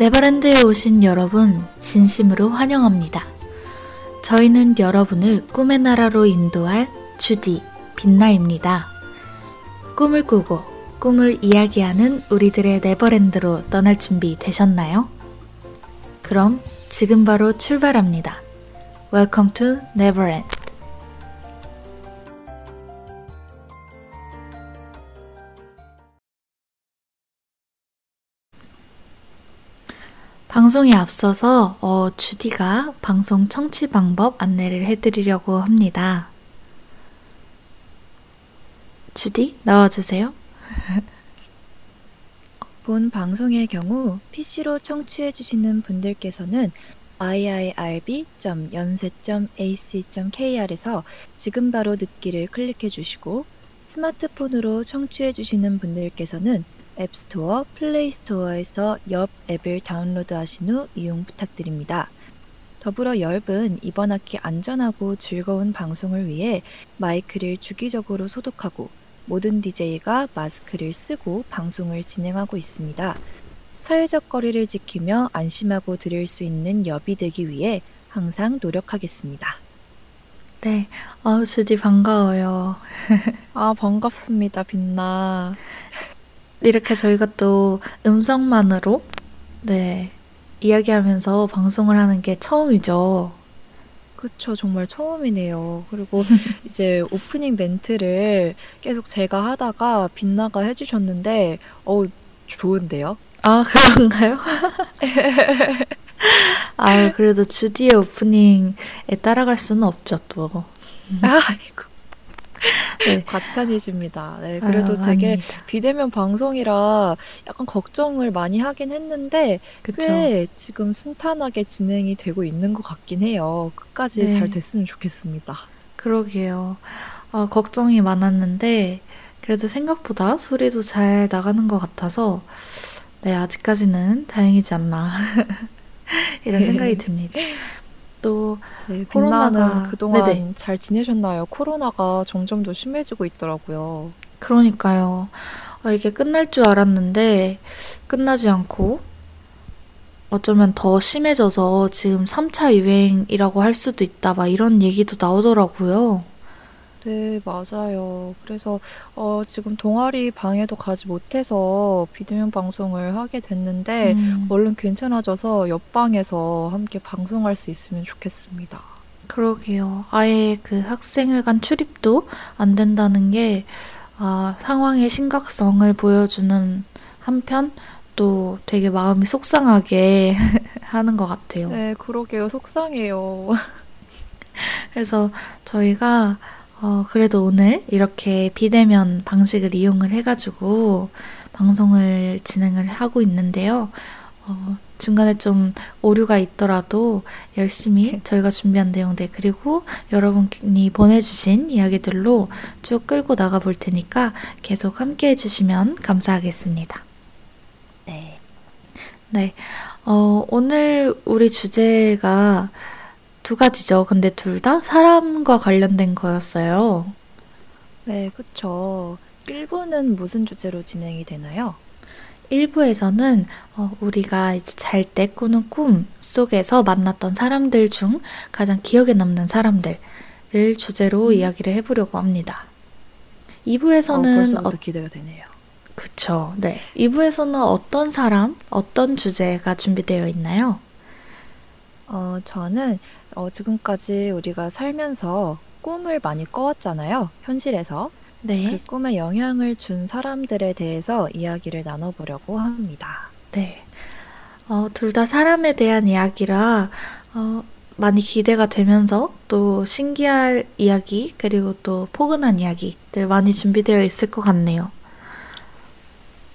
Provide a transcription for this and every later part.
네버랜드에 오신 여러분, 진심으로 환영합니다. 저희는 여러분을 꿈의 나라로 인도할 주디, 빛나입니다. 꿈을 꾸고 꿈을 이야기하는 우리들의 네버랜드로 떠날 준비 되셨나요? 그럼 지금 바로 출발합니다. Welcome to Neverland. 방송에 앞서서 어, 주디가 방송 청취 방법 안내를 해드리려고 합니다. 주디 나와주세요. 본 방송의 경우 PC로 청취해주시는 분들께서는 iirb.연세.ac.kr에서 지금 바로 듣기를 클릭해 주시고 스마트폰으로 청취해 주시는 분들께서는 앱스토어, 플레이스토어에서 옆 앱을 다운로드하신 후 이용 부탁드립니다. 더불어 열은 이번 학기 안전하고 즐거운 방송을 위해 마이크를 주기적으로 소독하고 모든 DJ가 마스크를 쓰고 방송을 진행하고 있습니다. 사회적 거리를 지키며 안심하고 들을 수 있는 엽이 되기 위해 항상 노력하겠습니다. 네, 어, 주디 반가워요. 아, 반갑습니다, 빛나. 이렇게 저희가 또 음성만으로 네 이야기하면서 방송을 하는 게 처음이죠. 그쵸. 정말 처음이네요. 그리고 이제 오프닝 멘트를 계속 제가 하다가 빛나가 해주셨는데, 어 좋은데요? 아, 그런가요? 아, 그래도 주디의 오프닝에 따라갈 수는 없죠, 또. 아, 아이고. 네. 과찬이십니다. 네, 그래도 아유, 되게 아닙니다. 비대면 방송이라 약간 걱정을 많이 하긴 했는데 그쵸. 꽤 지금 순탄하게 진행이 되고 있는 것 같긴 해요. 끝까지 네. 잘 됐으면 좋겠습니다. 그러게요. 아, 걱정이 많았는데, 그래도 생각보다 소리도 잘 나가는 것 같아서, 네, 아직까지는 다행이지 않나. 이런 생각이 듭니다. 또, 네, 코로나가- 그동안 네네. 잘 지내셨나요? 코로나가 점점 더 심해지고 있더라고요. 그러니까요. 아, 이게 끝날 줄 알았는데, 끝나지 않고, 어쩌면 더 심해져서 지금 3차 유행이라고 할 수도 있다, 막 이런 얘기도 나오더라고요. 네, 맞아요. 그래서 어, 지금 동아리 방에도 가지 못해서 비대면 방송을 하게 됐는데 음, 얼른 괜찮아져서 옆방에서 함께 방송할 수 있으면 좋겠습니다. 그러게요. 아예 그 학생회관 출입도 안 된다는 게, 아, 상황의 심각성을 보여주는 한편, 또 되게 마음이 속상하게 하는 것 같아요. 네, 그러게요. 속상해요. 그래서 저희가 어, 그래도 오늘 이렇게 비대면 방식을 이용을 해가지고 방송을 진행을 하고 있는데요. 어, 중간에 좀 오류가 있더라도 열심히 저희가 준비한 내용들 그리고 여러분이 보내주신 이야기들로 쭉 끌고 나가 볼 테니까 계속 함께 해주시면 감사하겠습니다. 네. 네. 어, 오늘 우리 주제가 두 가지죠. 근데 둘 다 사람과 관련된 거였어요. 네, 그쵸. 1부는 무슨 주제로 진행이 되나요? 1부에서는 어, 우리가 이제 잘 때 꾸는 꿈 속에서 만났던 사람들 중 가장 기억에 남는 사람들을 주제로 음. 이야기를 해보려고 합니다. 어, 2부에서는 벌써부터 어, 기대가 되네요. 그쵸. 네. 2부에서는 어떤 사람, 어떤 주제가 준비되어 있나요? 어, 저는 어, 지금까지 우리가 살면서 꿈을 많이 꿔왔잖아요. 현실에서. 네. 그 꿈에 영향을 준 사람들에 대해서 이야기를 나눠보려고 합니다. 네. 어, 둘 다 사람에 대한 이야기라 어, 많이 기대가 되면서 또 신기할 이야기 그리고 또 포근한 이야기들 많이 준비되어 있을 것 같네요.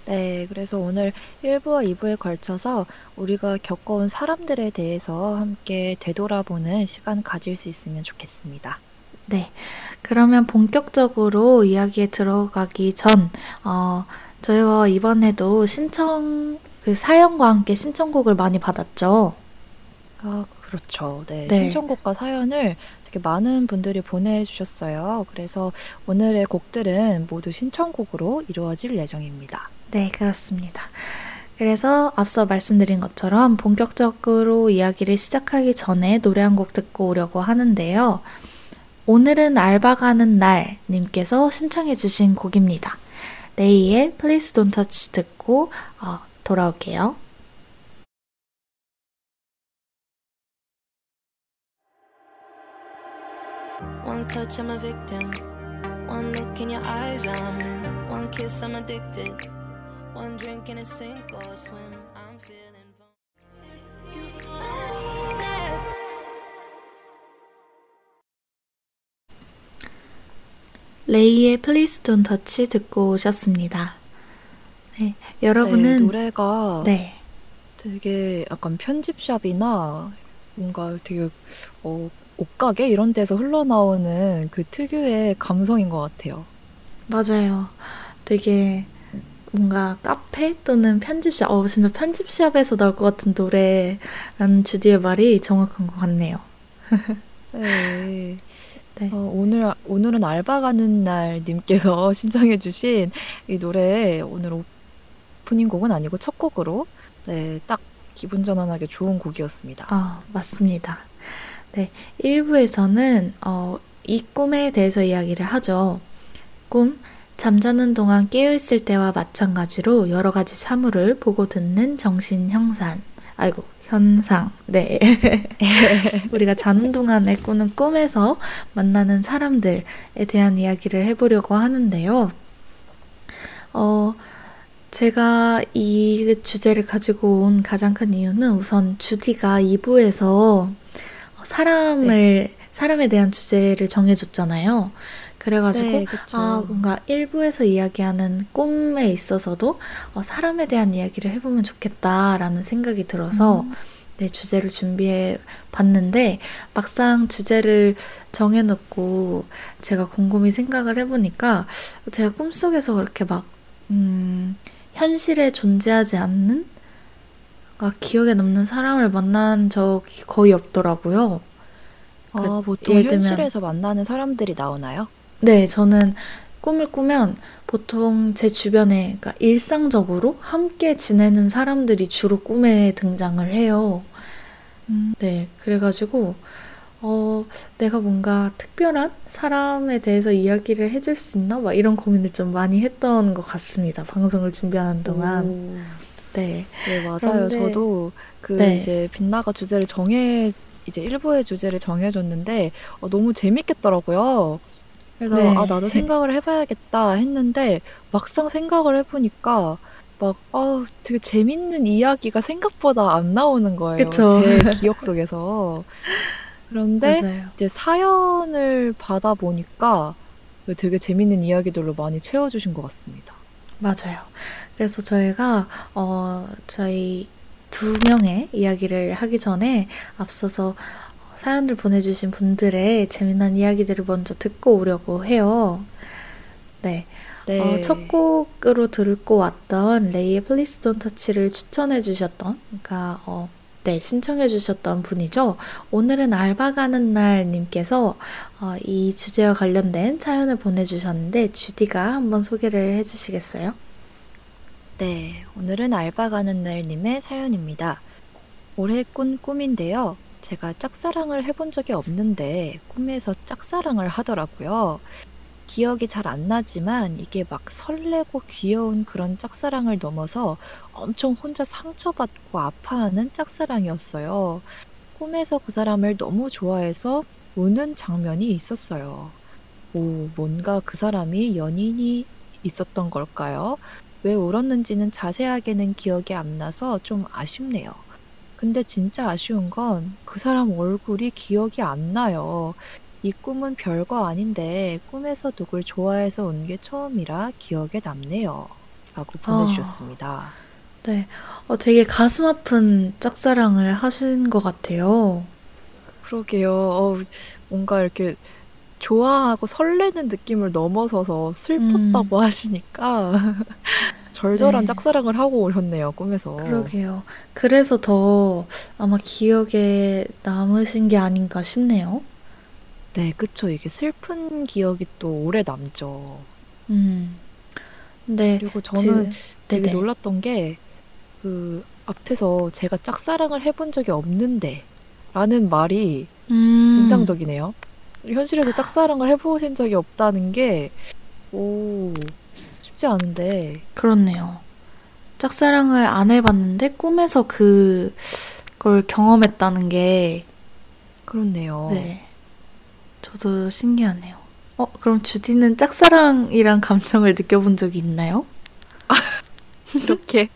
네, 그래서 오늘 1부와 2부에 걸쳐서 우리가 겪어온 사람들에 대해서 함께 되돌아보는 시간 가질 수 있으면 좋겠습니다. 네. 그러면 본격적으로 이야기에 들어가기 전, 어, 저희가 이번에도 신청, 그 사연과 함께 신청곡을 많이 받았죠. 아, 그렇죠. 네, 네. 신청곡과 사연을 되게 많은 분들이 보내주셨어요. 그래서 오늘의 곡들은 모두 신청곡으로 이루어질 예정입니다. 네, 그렇습니다. 그래서 앞서 말씀드린 것처럼 본격적으로 이야기를 시작하기 전에 노래 한 곡 듣고 오려고 하는데요. 오늘은 알바 가는 날 님께서 신청해 주신 곡입니다. 레이의 Please Don't Touch 듣고 어, 돌아올게요. One drink and a sink or swim. I'm feeling. 레이의 Please Don't Touch 듣고 오셨습니다. 네, 여러분은 네, 노래가 네. 되게 약간 편집샵이나 뭔가 되게 어, 옷가게 이런 데서 흘러나오는 그 특유의 감성인 것 같아요. 맞아요. 되게 뭔가 카페 또는 편집샵, 어, 진짜 편집샵에서 나올 것 같은 노래라는 주디의 말이 정확한 것 같네요. 네. 네. 어, 오늘, 오늘은 알바 가는 날 님께서 신청해주신 이 노래 오늘 오프닝 곡은 아니고 첫 곡으로 네, 딱 기분 전환하게 좋은 곡이었습니다. 아, 맞습니다. 네, 1부에서는 어, 이 꿈에 대해서 이야기를 하죠. 꿈, 잠자는 동안 깨어있을 때와 마찬가지로 여러 가지 사물을 보고 듣는 정신 형산. 아이고, 현상. 네. 우리가 자는 동안에 꾸는 꿈에서 만나는 사람들에 대한 이야기를 해보려고 하는데요. 어, 제가 이 주제를 가지고 온 가장 큰 이유는 우선 주디가 2부에서 사람을 네. 사람에 대한 주제를 정해줬잖아요. 그래가지고 네, 아 뭔가 일부에서 이야기하는 꿈에 있어서도 어, 사람에 대한 이야기를 해보면 좋겠다라는 생각이 들어서 음. 네, 주제를 준비해 봤는데 막상 주제를 정해놓고 제가 곰곰이 생각을 해보니까 제가 꿈속에서 그렇게 막 음, 현실에 존재하지 않는 그러니까 기억에 남는 사람을 만난 적이 거의 없더라고요. 아, 그 보통 예를 들면 현실에서 만나는 사람들이 나오나요? 네, 저는 꿈을 꾸면 보통 제 주변에 그러니까 일상적으로 함께 지내는 사람들이 주로 꿈에 등장을 해요. 음. 네, 그래가지고 어, 내가 뭔가 특별한 사람에 대해서 이야기를 해줄 수 있나? 막 이런 고민을 좀 많이 했던 것 같습니다. 방송을 준비하는 동안. 오. 네. 네, 맞아요. 그런데, 저도 그 네. 이제 빛나가 주제를 정해 이제 일부의 주제를 정해줬는데 어, 너무 재밌겠더라고요. 그래서 네. 아 나도 생각을 해봐야겠다 했는데 막상 생각을 해보니까 막 아, 되게 재밌는 이야기가 생각보다 안 나오는 거예요. 그쵸. 제 기억 속에서. 그런데 맞아요. 이제 사연을 받아 보니까 되게 재밌는 이야기들로 많이 채워주신 것 같습니다. 맞아요. 그래서 저희가 어, 저희 두 명의 이야기를 하기 전에 앞서서 사연을 보내주신 분들의 재미난 이야기들을 먼저 듣고 오려고 해요. 네. 네. 어, 첫 곡으로 듣고 왔던 레이의 Please Don't Touch를 추천해 주셨던, 그러니까, 어, 네, 신청해 주셨던 분이죠. 오늘은 알바 가는 날 님께서 어, 이 주제와 관련된 사연을 보내주셨는데, 주디가 한번 소개를 해 주시겠어요? 네, 오늘은 알바 가는 날님의 사연입니다. 올해 꾼 꿈인데요. 제가 짝사랑을 해본 적이 없는데 꿈에서 짝사랑을 하더라고요. 기억이 잘 안 나지만 이게 막 설레고 귀여운 그런 짝사랑을 넘어서 엄청 혼자 상처받고 아파하는 짝사랑이었어요. 꿈에서 그 사람을 너무 좋아해서 우는 장면이 있었어요. 오, 뭔가 그 사람이 연인이 있었던 걸까요? 왜 울었는지는 자세하게는 기억이 안 나서 좀 아쉽네요. 근데 진짜 아쉬운 건 그 사람 얼굴이 기억이 안 나요. 이 꿈은 별거 아닌데 꿈에서 누굴 좋아해서 운 게 처음이라 기억에 남네요. 라고 보내주셨습니다. 어, 네. 어, 되게 가슴 아픈 짝사랑을 하신 것 같아요. 그러게요. 어, 뭔가 이렇게 좋아하고 설레는 느낌을 넘어서서 슬펐다고 음. 하시니까 절절한 네. 짝사랑을 하고 오셨네요, 꿈에서. 그러게요. 그래서 더 아마 기억에 남으신 게 아닌가 싶네요. 네, 그쵸. 이게 슬픈 기억이 또 오래 남죠. 음. 네. 그리고 저는 되게 놀랐던 게, 그 앞에서 제가 짝사랑을 해본 적이 없는데 라는 말이 음. 인상적이네요. 현실에서 짝사랑을 해보신 적이 없다는 게, 오, 쉽지 않은데. 그렇네요. 짝사랑을 안 해봤는데 꿈에서 그걸 경험했다는 게 그렇네요. 네. 저도 신기하네요. 어, 그럼 주디는 짝사랑이란 감정을 느껴본 적이 있나요? 이렇게.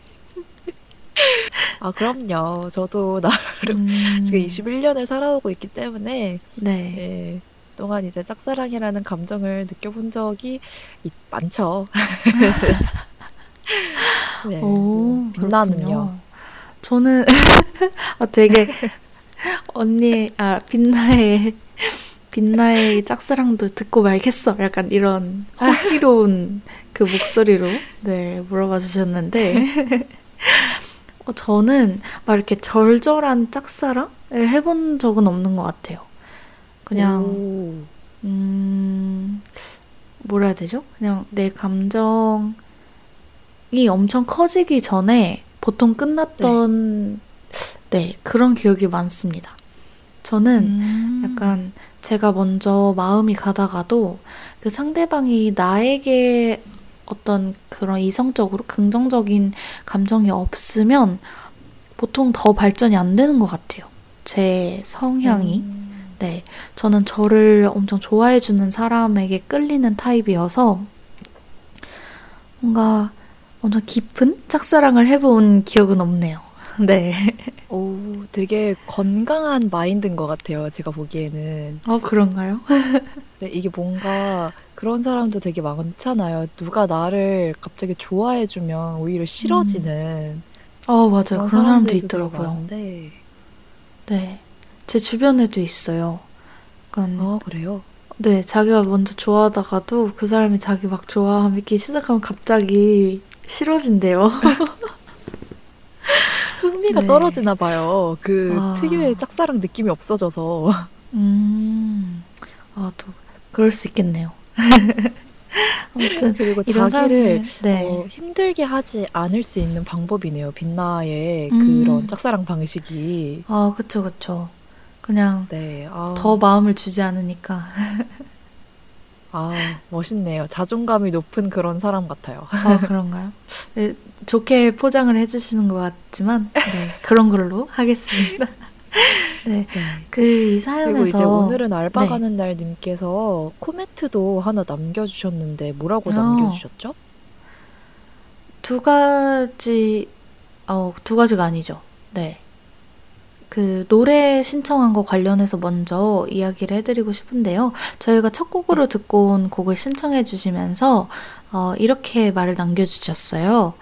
아, 그럼요. 저도 나름 음, 지금 21년을 살아오고 있기 때문에, 네. 예, 동안 이제 짝사랑이라는 감정을 느껴본 적이 있- 많죠. 네. 오, 빛나는요. 그렇군요. 저는 아, 되게 언니 아 빛나의 빛나의 짝사랑도 듣고 말겠어. 약간 이런 호기로운 그 목소리로 네 물어봐 주셨는데 어, 저는 막 이렇게 절절한 짝사랑을 해본 적은 없는 것 같아요. 그냥 오, 음, 뭐라 해야 되죠? 그냥 내 감정이 엄청 커지기 전에 보통 끝났던, 네, 그런 기억이 많습니다. 저는 음, 약간 제가 먼저 마음이 가다가도 그 상대방이 나에게 어떤 그런 이성적으로 긍정적인 감정이 없으면 보통 더 발전이 안 되는 것 같아요. 제 성향이. 음, 네, 저는 저를 엄청 좋아해주는 사람에게 끌리는 타입이어서 뭔가 엄청 깊은 짝사랑을 해본 기억은 없네요. 네. 오, 되게 건강한 마인드인 것 같아요. 제가 보기에는. 어, 그런가요? 네, 이게 뭔가 그런 사람도 되게 많잖아요. 누가 나를 갑자기 좋아해주면 오히려 싫어지는 어, 맞아요. 그런 그런 사람도 있더라고요. 많은데. 네. 제 주변에도 있어요. 약간, 아, 그래요? 네, 자기가 먼저 좋아하다가도 그 사람이 자기 막 좋아하기 시작하면 갑자기 싫어진대요. 흥미가 네. 떨어지나 봐요. 그 아. 특유의 짝사랑 느낌이 없어져서. 음, 아, 또, 그럴 수 있겠네요. 아무튼, 그리고 이런 자기를 네. 어, 힘들게 하지 않을 수 있는 방법이네요. 빛나의 음. 그런 짝사랑 방식이. 아, 그쵸, 그쵸. 그냥 네. 아, 더 마음을 주지 않으니까. 아, 멋있네요. 자존감이 높은 그런 사람 같아요. 아, 그런가요? 네, 좋게 포장을 해주시는 것 같지만, 네, 그런 걸로 하겠습니다. 네, 네. 그이 그리고 이제 사연에서, 오늘은 알바 네. 가는 날 님께서 코멘트도 하나 남겨주셨는데 뭐라고 어. 남겨주셨죠? 두 가지, 어, 두 가지가 아니죠. 네. 그 노래 신청한 거 관련해서 먼저 이야기를 해드리고 싶은데요. 저희가 첫 곡으로 듣고 온 곡을 신청해 주시면서 어, 이렇게 말을 남겨주셨어요.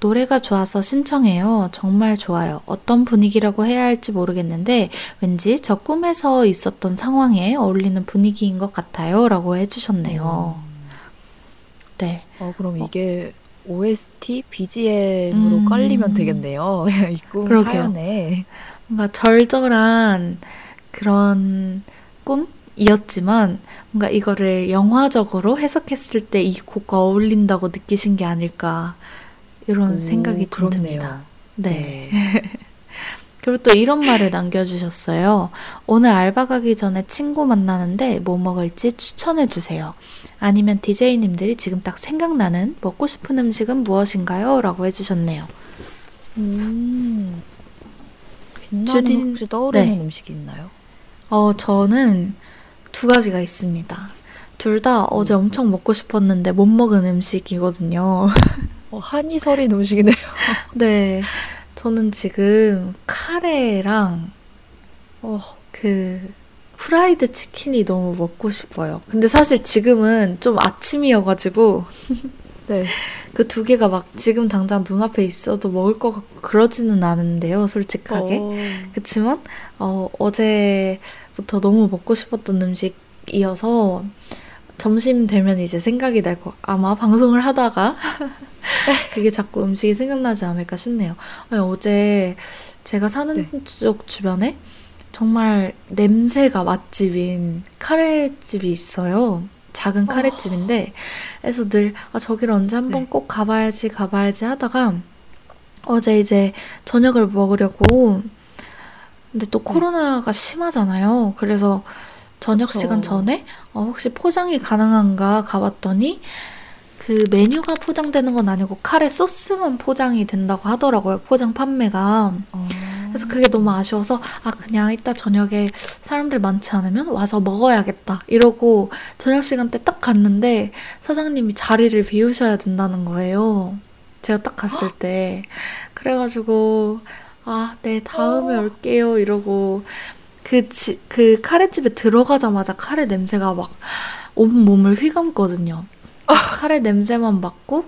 노래가 좋아서 신청해요. 정말 좋아요. 어떤 분위기라고 해야 할지 모르겠는데 왠지 저 꿈에서 있었던 상황에 어울리는 분위기인 것 같아요. 라고 해주셨네요. 네. 어, 그럼 이게 OST, BGM으로 음. 깔리면 되겠네요. 이꿈 그러게요. 사연에. 뭔가 절절한 그런 꿈이었지만 뭔가 이거를 영화적으로 해석했을 때 이 곡과 어울린다고 느끼신 게 아닐까 이런 오, 생각이 좀. 듭니다. 네. 그리고 또 이런 말을 남겨주셨어요. 오늘 알바 가기 전에 친구 만나는데 뭐 먹을지 추천해 주세요. 아니면 DJ님들이 지금 딱 생각나는 먹고 싶은 음식은 무엇인가요? 라고 해주셨네요. 음. 빛나는 주딘- 혹시 떠오르는 네. 음식이 있나요? 어, 저는 두 가지가 있습니다. 둘 다 어제 엄청 먹고 싶었는데 못 먹은 음식이거든요. 어, 한이 서린 음식이네요. 네. 저는 지금 카레랑 어, 그 후라이드 치킨이 너무 먹고 싶어요. 근데 사실 지금은 좀 아침이어가지고 네. 그 두 개가 막 지금 당장 눈앞에 있어도 먹을 것 같고 그러지는 않은데요, 솔직하게. 어, 그치만 어, 어제부터 너무 먹고 싶었던 음식이어서 점심 되면 이제 생각이 날 거. 아마 방송을 하다가 그게 자꾸 음식이 생각나지 않을까 싶네요. 아니, 어제 제가 사는 네. 쪽 주변에 정말 냄새가 맛집인 카레집이 있어요. 작은 카레집인데, 그래서 늘, 아, 저기를 언제 한번 네. 꼭 가봐야지, 가봐야지 하다가, 어제 이제 저녁을 먹으려고 근데 또 네. 코로나가 심하잖아요. 그래서 저녁. 시간 전에 어, 혹시 포장이 가능한가 가봤더니 그 메뉴가 포장되는 건 아니고 카레 소스만 포장이 된다고 하더라고요. 포장 판매가. 어. 그래서 그게 너무 아쉬워서 아 그냥 이따 저녁에 사람들 많지 않으면 와서 먹어야겠다 이러고 저녁 시간 때 딱 갔는데 사장님이 자리를 비우셔야 된다는 거예요. 제가 딱 갔을 때 그래가지고 아 네 다음에 어. 올게요 이러고 그, 지, 그 카레집에 들어가자마자 카레 냄새가 막 온몸을 휘감거든요. 그래서 카레 냄새만 맡고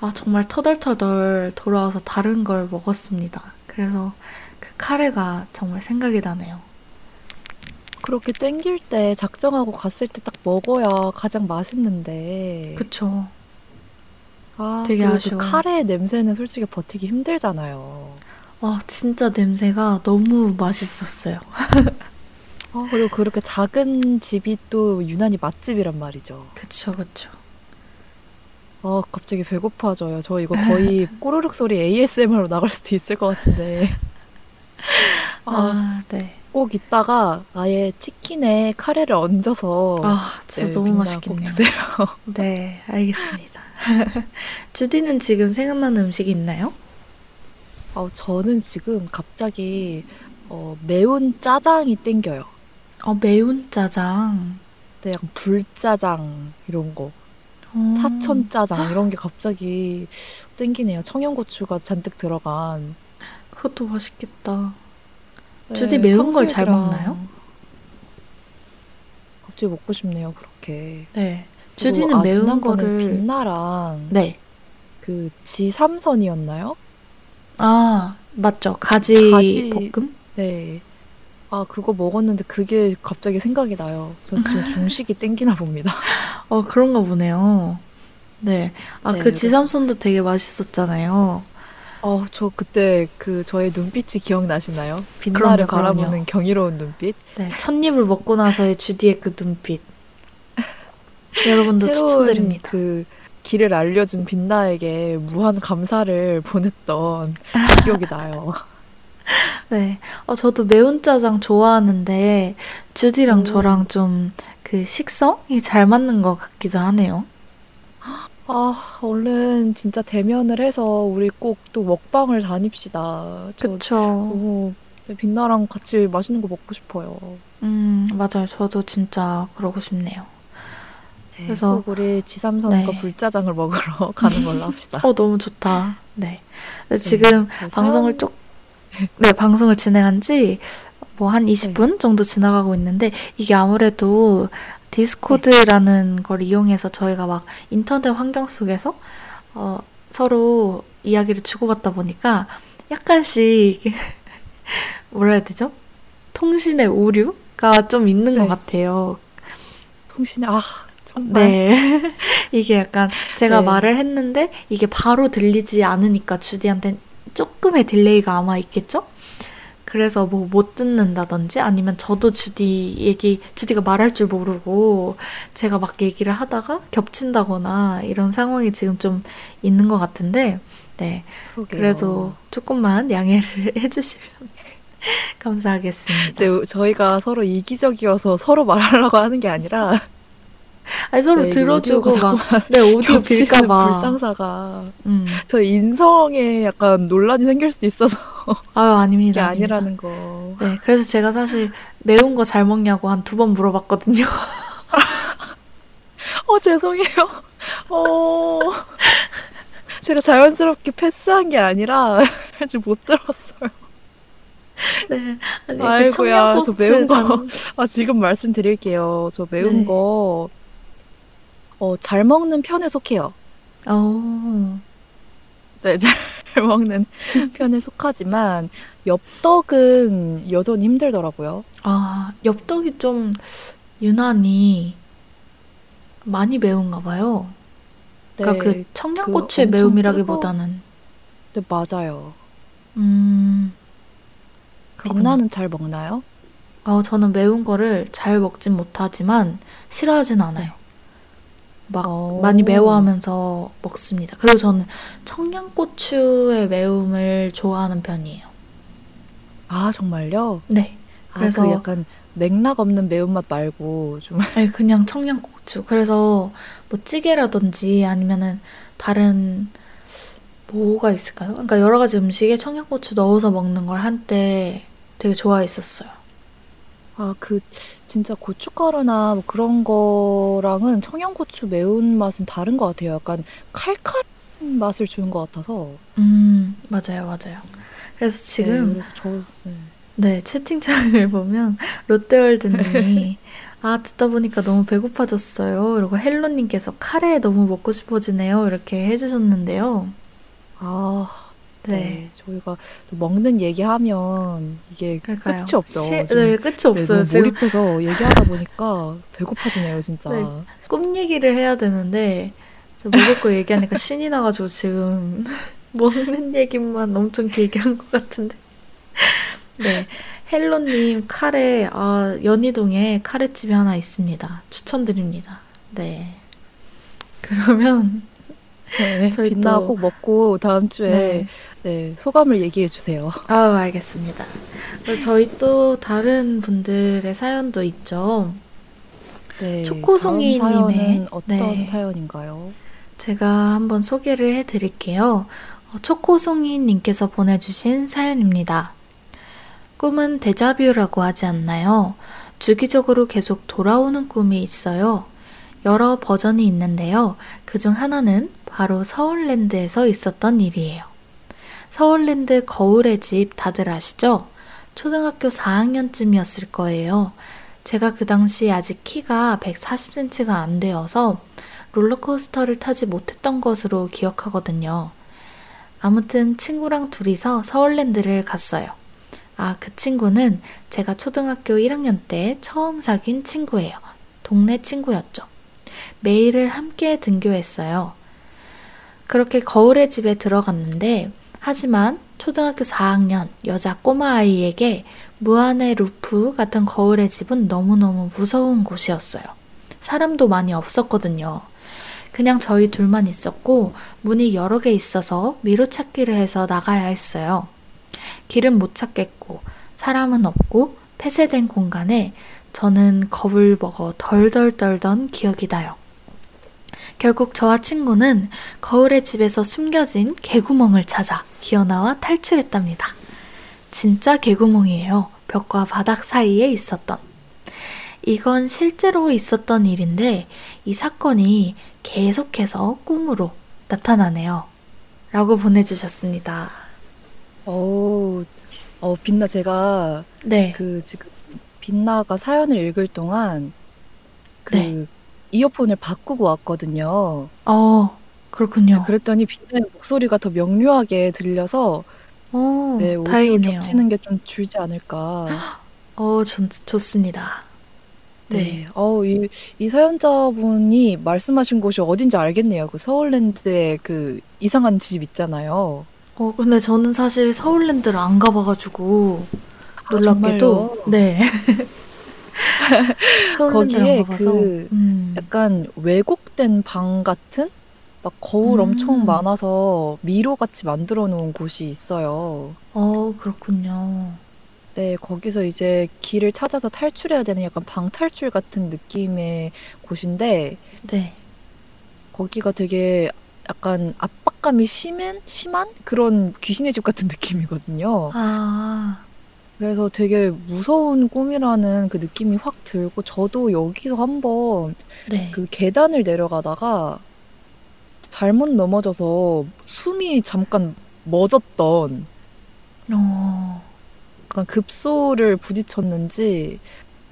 아 정말 터덜터덜 돌아와서 다른 걸 먹었습니다. 그래서 그 카레가 정말 생각이 나네요. 그렇게 땡길 때 작정하고 갔을 때 딱 먹어야 가장 맛있는데. 그쵸. 아, 되게 그리고 그. 카레 냄새는 솔직히 버티기 힘들잖아요. 와 진짜 냄새가 너무 맛있었어요. 아, 그리고 그렇게 작은 집이 또 유난히 맛집이란 말이죠. 그쵸 그쵸. 아, 갑자기 배고파져요. 저 이거 거의 꼬르륵 소리 ASMR로 나갈 수도 있을 것 같은데. 아, 아 네. 꼭 이따가 아예 치킨에 카레를 얹어서 아 진짜 네, 너무 맛있겠네요. 네 알겠습니다. 주디는 지금 생각나는 음식이 있나요? 아, 저는 지금 갑자기 어, 매운 짜장이 땡겨요. 어 매운 짜장. 네, 약간 불짜장 이런 거, 음, 사천 짜장 이런 게 갑자기 땡기네요. 청양고추가 잔뜩 들어간. 그것도 맛있겠다. 네, 주디 매운 걸 잘 먹나요? 갑자기 먹고 싶네요, 그렇게. 네. 주디는 아, 매운 거를 빛나랑 네. 그 지삼선이었나요? 아 맞죠. 가지, 가지- 볶음? 네. 아, 그거 먹었는데 그게 갑자기 생각이 나요. 전 지금 중식이 땡기나 봅니다. 어 그런가 보네요. 네. 아 네, 그 지삼선도 되게 맛있었잖아요. 어, 저 그때 그 저의 눈빛이 기억나시나요? 그럼요, 빛나를 그럼요. 바라보는 경이로운 눈빛. 네. 첫 입을 먹고 나서의 주디의 그 눈빛. 여러분도 새로운 추천드립니다. 그 길을 알려준 빛나에게 무한 감사를 보냈던 기억이 나요. 네. 어, 저도 매운 짜장 좋아하는데 주디랑 오. 저랑 좀 그 식성이 잘 맞는 것 같기도 하네요. 아, 얼른 진짜 대면을 해서 우리 꼭 또 먹방을 다닙시다. 저 그쵸. 너무 빛나랑 같이 맛있는 거 먹고 싶어요. 음, 맞아요. 저도 진짜 그러고 싶네요. 네, 그래서- 꼭 우리 지삼선과 네. 불짜장을 먹으러 가는 걸로 합시다. 어, 너무 좋다. 네. 근데 지금 네, 방송을 쪽, 네, 방송을 진행한 지 뭐 한 20분 정도 지나가고 있는데 이게 아무래도 디스코드라는 걸 이용해서 저희가 막 인터넷 환경 속에서 어, 서로 이야기를 주고받다 보니까 약간씩 뭐라 해야 되죠? 통신의 오류가 좀 있는 것 네. 같아요. 통신이 아 정말 네. 이게 약간 제가 네. 말을 했는데 이게 바로 들리지 않으니까 주디한테 조금의 delay가 아마 있겠죠? 그래서 뭐 못 듣는다든지 아니면 저도 주디 얘기, 주디가 말할 줄 모르고 제가 막 얘기를 하다가 겹친다거나 이런 상황이 지금 좀 있는 것 같은데, 네. 그러게요. 그래도 조금만 양해를 해주시면 감사하겠습니다. 네, 저희가 서로 이기적이어서 서로 말하려고 하는 게 아니라 아니, 서로 네, 이게 들어주고 오디오가 막, 네, 오디오 빌까봐. 불상사가 음. 저 인성에 약간 논란이 생길 수도 있어서 아유, 이게 아닙니다. 아닙니다. 아니라는 거. 네, 그래서 제가 사실 매운 거 잘 먹냐고 한 두 번 물어봤거든요. 어 죄송해요. 어 제가 자연스럽게 패스한 게 아니라 아직 못 들었어요. 네. 아니, 그 아이고야, 저 매운 거. 아 지금 말씀드릴게요. 저 매운 네. 거. 어, 잘 먹는 편에 속해요. 어, 네, 잘 먹는 편에 속하지만 엽떡은 여전히 힘들더라고요. 아, 엽떡이 좀 유난히 많이 매운가 봐요. 그러니까 그 청양고추의 그 매움이라기보다는, 네, 맞아요. 음. 빛나는 잘 먹나요? 어, 저는 매운 거를 잘 먹진 못하지만 싫어하진 않아요. 막 어. 많이 매워하면서 먹습니다. 그리고 저는 청양고추의 매움을 좋아하는 편이에요. 아, 정말요? 네. 그래서 그래서 약간 맥락 없는 매운맛 말고 좀 아니 그냥 청양고추. 그래서 뭐 찌개라든지 아니면은 다른 뭐가 있을까요? 그러니까 여러 가지 음식에 청양고추 넣어서 먹는 걸 한때 되게 좋아했었어요. 아, 그 진짜 고춧가루나 뭐 그런 거랑은 청양고추 매운맛은 다른 것 같아요. 약간 칼칼한 맛을 주는 것 같아서. 음, 맞아요, 맞아요. 그래서 네, 지금 그래서 저 네. 네, 채팅창을 보면 롯데월드님이 아, 듣다 보니까 너무 배고파졌어요. 그리고 헬로님께서 카레 너무 먹고 싶어지네요. 이렇게 해주셨는데요. 아, 네. 네. 저희가 또 먹는 얘기하면 이게 그러니까요. 끝이 없죠. 시- 네, 끝이 네, 없어요. 지금 몰입해서 얘기하다 보니까 배고파지네요, 진짜. 네. 꿈 얘기를 해야 되는데 저 먹을 거 얘기하니까 신이 나가지고 지금 먹는 얘기만 엄청 길게 한 것 같은데. 네, 헬로님 카레 아 연희동에 카레집이 하나 있습니다. 추천드립니다. 네. 그러면 네, 저희 빛나 또- 꼭 먹고 다음 주에 네. 네, 소감을 얘기해 주세요. 아 알겠습니다. 저희 또 다른 분들의 사연도 있죠. 네, 초코송이 다음 사연은 님의- 어떤 네. 사연인가요? 제가 한번 소개를 해드릴게요. 어, 초코송이님께서 보내주신 사연입니다. 꿈은 데자뷰라고 하지 않나요? 주기적으로 계속 돌아오는 꿈이 있어요. 여러 버전이 있는데요. 그 중 하나는 바로 서울랜드에서 있었던 일이에요. 서울랜드 거울의 집 다들 아시죠? 초등학교 4학년쯤이었을 거예요. 제가 그 당시 아직 키가 140cm가 안 되어서 롤러코스터를 타지 못했던 것으로 기억하거든요. 아무튼 친구랑 둘이서 서울랜드를 갔어요. 아, 그 친구는 제가 초등학교 1학년 때 처음 사귄 친구예요. 동네 친구였죠. 매일을 함께 등교했어요. 그렇게 거울의 집에 들어갔는데, 하지만 초등학교 4학년 여자 꼬마아이에게 무한의 루프 같은 거울의 집은 너무너무 무서운 곳이었어요. 사람도 많이 없었거든요. 그냥 저희 둘만 있었고 문이 여러 개 있어서 미로 찾기를 해서 나가야 했어요. 길은 못 찾겠고 사람은 없고 폐쇄된 공간에 저는 겁을 먹어 덜덜 떨던 기억이 나요. 결국 저와 친구는 거울의 집에서 숨겨진 개구멍을 찾아 기어나와 탈출했답니다. 진짜 개구멍이에요. 벽과 바닥 사이에 있었던. 이건 실제로 있었던 일인데 이 사건이 계속해서 꿈으로 나타나네요. 라고 보내주셨습니다. 어, 어, 빛나 제가 네. 그 지금 빛나가 사연을 읽을 동안 그 네. 이어폰을 바꾸고 왔거든요. 어, 그렇군요. 그랬더니 빛나의 목소리가 더 명료하게 들려서 어, 네, 오디오 다행이네요. 겹치는 게 좀 줄지 않을까. 어, 좋, 좋습니다. 네. 네. 어, 이, 이 사연자분이 말씀하신 곳이 어딘지 알겠네요. 그 서울랜드에 그 이상한 집 있잖아요. 어, 근데 저는 사실 서울랜드를 안 가봐가지고 놀랍게도 정말요? 네. 거기에 안 가봐서 그 음, 약간 왜곡된 방 같은 막 거울 음. 엄청 많아서 미로 같이 만들어 놓은 곳이 있어요. 어, 그렇군요. 네, 거기서 이제 길을 찾아서 탈출해야 되는 약간 방탈출 같은 느낌의 곳인데 네. 거기가 되게 약간 압박감이 심한 심한 그런 귀신의 집 같은 느낌이거든요. 아, 그래서 되게 무서운 꿈이라는 그 느낌이 확 들고 저도 여기서 한번 네. 그 계단을 내려가다가 잘못 넘어져서 숨이 잠깐 멎었던 어, 약간 급소를 부딪혔는지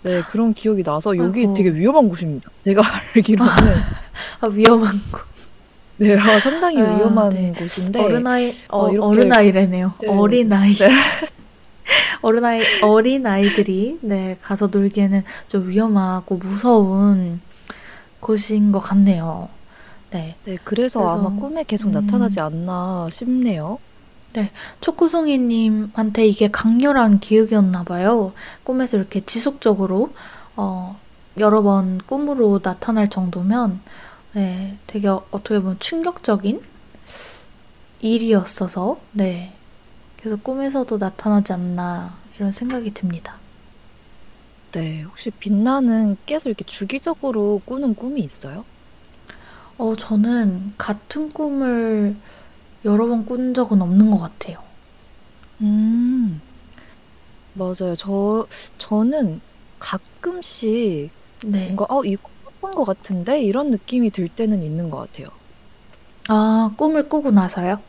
네 그런 기억이 나서 여기 아이고. 되게 위험한 곳입니다. 제가 알기로는 아, 위험한 곳. 네 아, 상당히 아, 위험한 네. 곳인데 어른아이, 어, 어, 어른아이래네요. 네. 어린아이. 네. 어른아이, 어린아이들이, 네, 가서 놀기에는 좀 위험하고 무서운 곳인 것 같네요. 네. 네 그래서, 그래서, 아마 꿈에 계속 음. 나타나지 않나 싶네요. 초코송이님한테 이게 강렬한 기억이었나 봐요. 꿈에서 이렇게 지속적으로, 어, 여러 번 꿈으로 나타날 정도면, 네, 되게 어- 어떻게 보면 충격적인 일이었어서, 네. 그래서 꿈에서도 나타나지 않나, 이런 생각이 듭니다. 네. 혹시 빛나는 계속 이렇게 주기적으로 꾸는 꿈이 있어요? 어, 저는 같은 꿈을 여러 번 꾼 적은 없는 것 같아요. 음. 맞아요. 저 저는 가끔씩 네. 뭔가 '어 이거 꾼 것 같은데?' 이런 느낌이 들 때는 있는 것 같아요. 아, 꿈을 꾸고 나서요?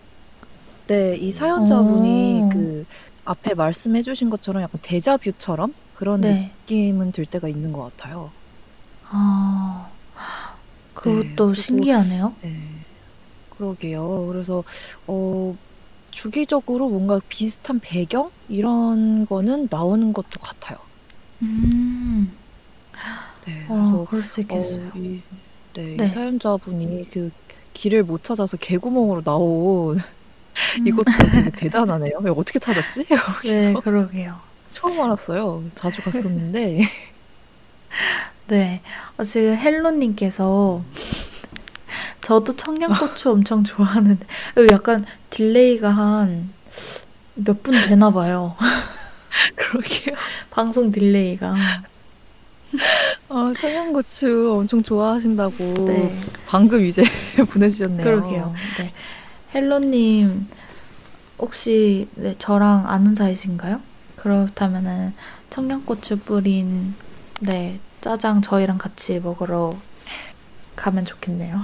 네. 이 사연자분이 어, 그 앞에 말씀해 주신 것처럼 약간 데자뷰처럼 그런 네. 느낌은 들 때가 있는 것 같아요. 아, 네. 그것도 그리고 신기하네요. 네. 그러게요. 그래서 어 주기적으로 뭔가 비슷한 배경 이런 거는 나오는 것도 같아요. 음, 네. 어, 그래서 그럴 수어 있겠어요. 이 네. 이 네. 사연자분이 그 길을 못 찾아서 개구멍으로 나온 음, 이것도 되게 대단하네요. 이거 어떻게 찾았지? 네, 여기서 그러게요. 처음 알았어요. 자주 갔었는데. 네. 어, 지금 헬로님께서 저도 청양고추 엄청 좋아하는데, 이거 약간 delay가 한 몇 분 되나 봐요. 그러게요. 방송 delay가. 아, 청양고추 엄청 좋아하신다고 네, 방금 이제 보내주셨네요. 그러게요. 네. 헬로님, 혹시 네, 저랑 아는 사이신가요? 그렇다면은 청양고추 뿌린 네, 짜장 저희랑 같이 먹으러 가면 좋겠네요.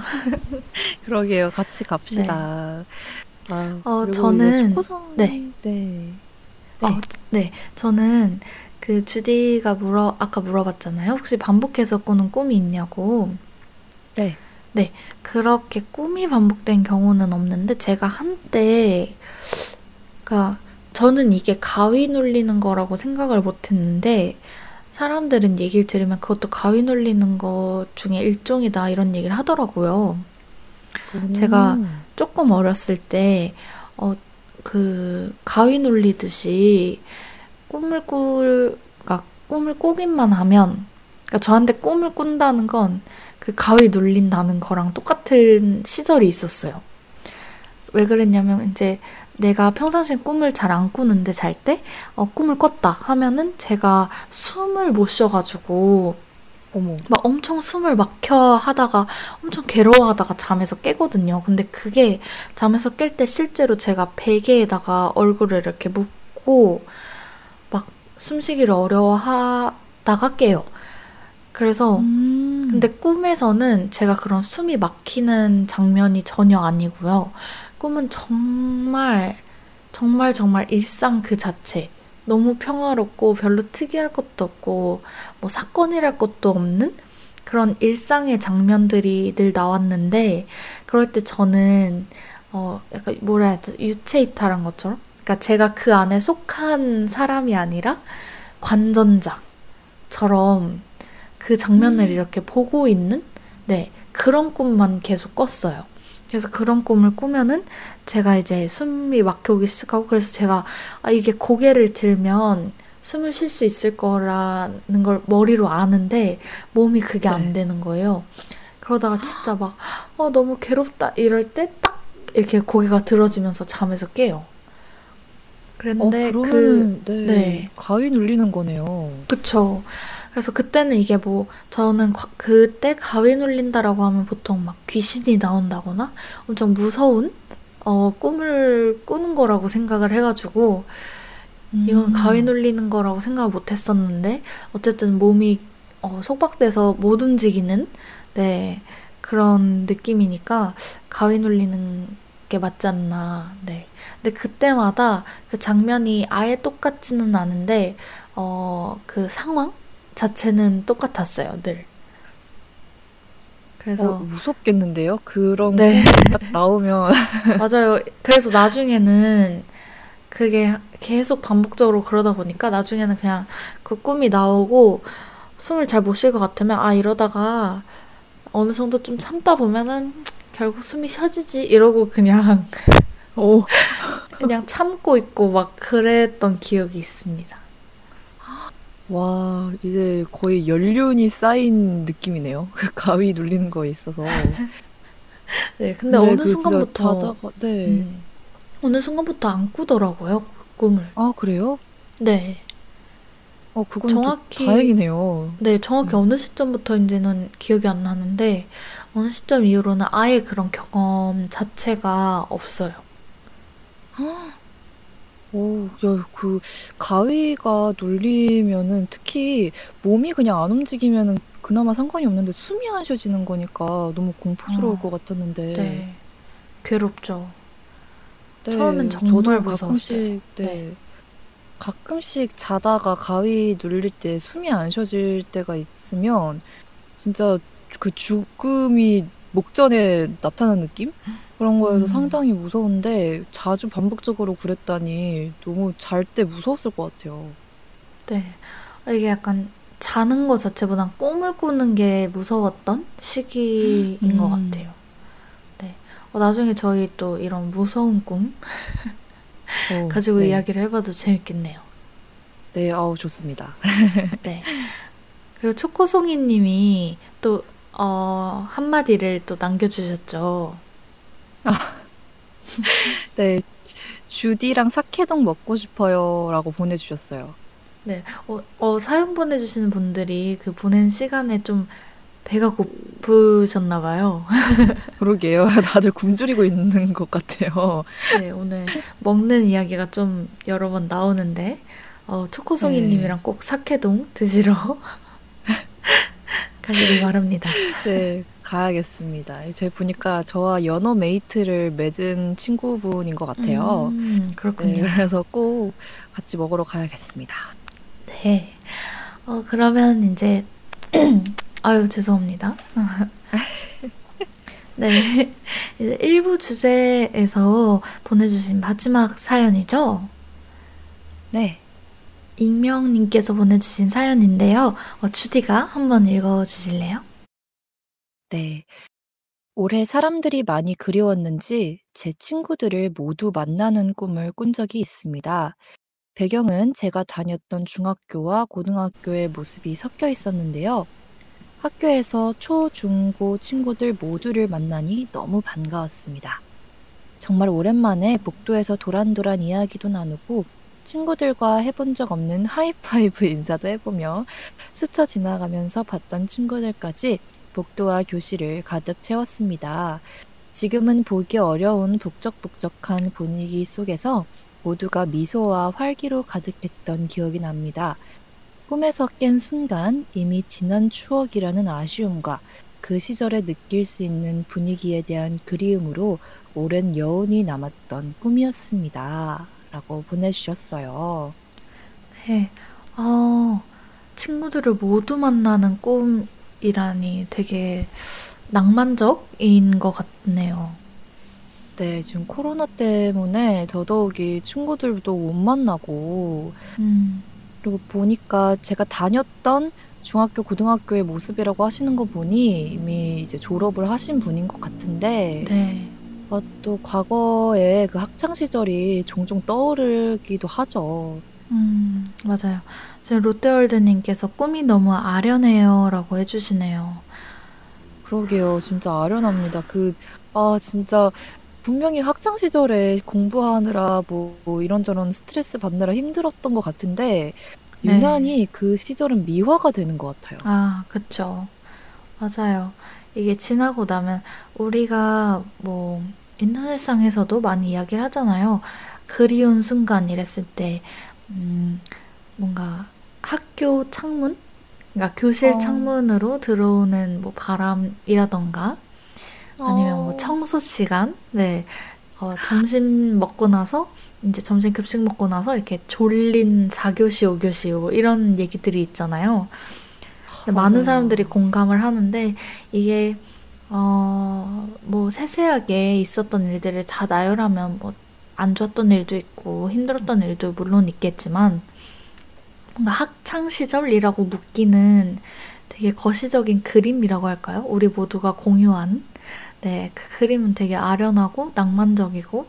그러게요. 같이 네. 갑시다. 아, 어, 저는 초코송이, 네. 네. 어, 네. 네. 저는 그 주디가 물어 아까 물어봤잖아요. 혹시 반복해서 꾸는 꿈이 있냐고. 네. 네. 그렇게 꿈이 반복된 경우는 없는데 제가 한때 그러니까 저는 이게 가위 눌리는 거라고 생각을 못 했는데 사람들은 얘기를 들으면 그것도 가위 눌리는 것 중에 일종이다 이런 얘기를 하더라고요. 제가 음. 조금 어렸을 때, 어, 그, 가위 눌리듯이 꿈을 꿀, 그러니까 꿈을 꾸기만 하면, 그러니까 저한테 꿈을 꾼다는 건 그 가위 눌린다는 거랑 똑같은 시절이 있었어요. 왜 그랬냐면, 이제 내가 평상시에 꿈을 잘 안 꾸는데 잘 때, 어, 꿈을 꿨다 하면은 제가 숨을 못 쉬어가지고, 어머. 막 엄청 숨을 막혀 하다가 엄청 괴로워하다가 잠에서 깨거든요. 근데 그게 잠에서 깰 때 실제로 제가 베개에다가 얼굴을 이렇게 묻고 막 숨쉬기를 어려워하다가 깨요. 그래서 음. 근데 꿈에서는 제가 그런 숨이 막히는 장면이 전혀 아니고요. 꿈은 정말 정말 정말 일상 그 자체. 너무 평화롭고 별로 특이할 것도 없고 뭐 사건이랄 것도 없는 그런 일상의 장면들이 늘 나왔는데 그럴 때 저는 어 약간 뭐라 해야지 유체 이탈한 것처럼 그러니까 제가 그 안에 속한 사람이 아니라 관전자처럼 그 장면을 음. 이렇게 보고 있는 네 그런 꿈만 계속 꿨어요. 그래서 그런 꿈을 꾸면은 제가 이제 숨이 막혀오기 시작하고 그래서 제가 아 이게 고개를 들면 숨을 쉴 수 있을 거라는 걸 머리로 아는데 몸이 그게 안 네. 되는 거예요. 그러다가 진짜 막 어, 너무 괴롭다 이럴 때 딱 이렇게 고개가 들어지면서 잠에서 깨요. 어, 그랬는데 그 네. 네. 가위 눌리는 거네요. 그쵸. 그래서 그때는 이게 뭐, 저는 과- 그때 가위 눌린다라고 하면 보통 막 귀신이 나온다거나 엄청 무서운, 어, 꿈을 꾸는 거라고 생각을 해가지고, 이건 가위 음. 눌리는 거라고 생각을 못 했었는데, 어쨌든 몸이, 어, 속박돼서 못 움직이는, 네, 그런 느낌이니까, 가위 눌리는 게 맞지 않나, 네. 근데 그때마다 그 장면이 아예 똑같지는 않은데, 어, 그 상황 자체는 똑같았어요, 늘. 어, 그래서, 무섭겠는데요? 그런 네, 딱 나오면. 맞아요. 그래서 나중에는 그게 계속 반복적으로 그러다 보니까 나중에는 그냥 그 꿈이 나오고 숨을 잘 못 쉴 것 같으면, 아, 이러다가 어느 정도 좀 참다 보면은 결국 숨이 쉬어지지, 이러고 그냥, 오. 그냥 참고 있고 막 그랬던 기억이 있습니다. 와, 이제 거의 연륜이 쌓인 느낌이네요. 그 가위 눌리는 거에 있어서. 네, 근데 근데 어느 그 순간부터 자다가, 네. 음, 어느 순간부터 안 꾸더라고요, 그 꿈을. 아, 그래요? 네. 어, 그건 또 정확히 다행이네요. 네, 정확히 음. 어느 시점부터인지는 기억이 안 나는데 어느 시점 이후로는 아예 그런 경험 자체가 없어요. 오, 야, 그 가위가 눌리면은 특히 몸이 그냥 안 움직이면은 그나마 상관이 없는데 숨이 안 쉬어지는 거니까 너무 공포스러울 것 어, 같았는데. 네. 괴롭죠. 처음엔 네, 정말 저도 무서웠어요. 가끔씩, 네. 네, 가끔씩 자다가 가위 눌릴 때 숨이 안 쉬어질 때가 있으면 진짜 그 죽음이 목전에 나타나는 느낌? 그런 거에서 음, 상당히 무서운데 자주 반복적으로 그랬다니 너무 잘 때 무서웠을 것 같아요. 네. 이게 약간 자는 것 자체보단 꿈을 꾸는 게 무서웠던 시기인 것 음, 같아요. 네. 어, 나중에 저희 또 이런 무서운 꿈 어, 가지고 네. 이야기를 해봐도 재밌겠네요. 네, 아우, 좋습니다. 네. 그리고 초코송이 님이 또, 어, 한마디를 또 남겨주셨죠. 네, 주디랑 사케동 먹고 싶어요라고 보내주셨어요. 네. 어, 어, 사연 보내주시는 분들이 그 보낸 시간에 좀 배가 고프셨나 봐요. 그러게요. 다들 굶주리고 있는 것 같아요. 네, 오늘 먹는 이야기가 좀 여러 번 나오는데, 어, 초코송이 네. 님이랑 꼭 사케동 드시러 가시길 바랍니다. 네, 가야겠습니다. 제 보니까 저와 연어 메이트를 맺은 친구분인 것 같아요. 음, 네, 그렇군요. 그래서 꼭 같이 먹으러 가야겠습니다. 네. 어, 그러면 이제, 아유, 죄송합니다. 네. 이제 일부 주제에서 보내주신 마지막 사연이죠? 네, 익명님께서 보내주신 사연인데요. 어, 주디가 한번 읽어주실래요? 네. 올해 사람들이 많이 그리웠는지 제 친구들을 모두 만나는 꿈을 꾼 적이 있습니다. 배경은 제가 다녔던 중학교와 고등학교의 모습이 섞여 있었는데요. 학교에서 초, 중, 고 친구들 모두를 만나니 너무 반가웠습니다. 정말 오랜만에 복도에서 도란도란 이야기도 나누고 친구들과 해본 적 없는 하이파이브 인사도 해보며 스쳐 지나가면서 봤던 친구들까지 복도와 교실을 가득 채웠습니다. 지금은 보기 어려운 북적북적한 분위기 속에서 모두가 미소와 활기로 가득했던 기억이 납니다. 꿈에서 깬 순간 이미 지난 추억이라는 아쉬움과 그 시절에 느낄 수 있는 분위기에 대한 그리움으로 오랜 여운이 남았던 꿈이었습니다. 라고 보내주셨어요. 네. 어, 친구들을 모두 만나는 꿈 이라니 되게 낭만적인 것 같네요. 네, 지금 코로나 때문에 더더욱이 친구들도 못 만나고, 음, 그리고 보니까 제가 다녔던 중학교, 고등학교의 모습이라고 하시는 거 보니 이미 이제 졸업을 하신 분인 것 같은데, 네. 어, 또 과거의 그 학창 시절이 종종 떠오르기도 하죠. 음, 맞아요. 지금 롯데월드님께서 꿈이 너무 아련해요 라고 해주시네요. 그러게요. 진짜 아련합니다. 그, 아, 진짜 분명히 학창 시절에 공부하느라 뭐, 뭐 이런저런 스트레스 받느라 힘들었던 것 같은데, 네. 유난히 그 시절은 미화가 되는 것 같아요. 아, 그쵸. 맞아요. 이게 지나고 나면 우리가 뭐 인터넷상에서도 많이 이야기를 하잖아요. 그리운 순간 이랬을 때, 음, 뭔가 학교 창문? 그러니까 교실 어, 창문으로 들어오는 뭐 바람이라던가 아니면 뭐 어, 청소 시간? 네. 어, 점심 먹고 나서 이제 점심 급식 먹고 나서 이렇게 졸린 4교시, 5교시 뭐 이런 얘기들이 있잖아요. 많은 사람들이. 공감을 하는데 이게 어, 뭐 세세하게 있었던 일들을 다 나열하면 뭐 안 좋았던 일도 있고 힘들었던 일도 물론 있겠지만 뭔가 학창 시절이라고 묶이는 되게 거시적인 그림이라고 할까요? 우리 모두가 공유한 네, 그 그림은 되게 아련하고 낭만적이고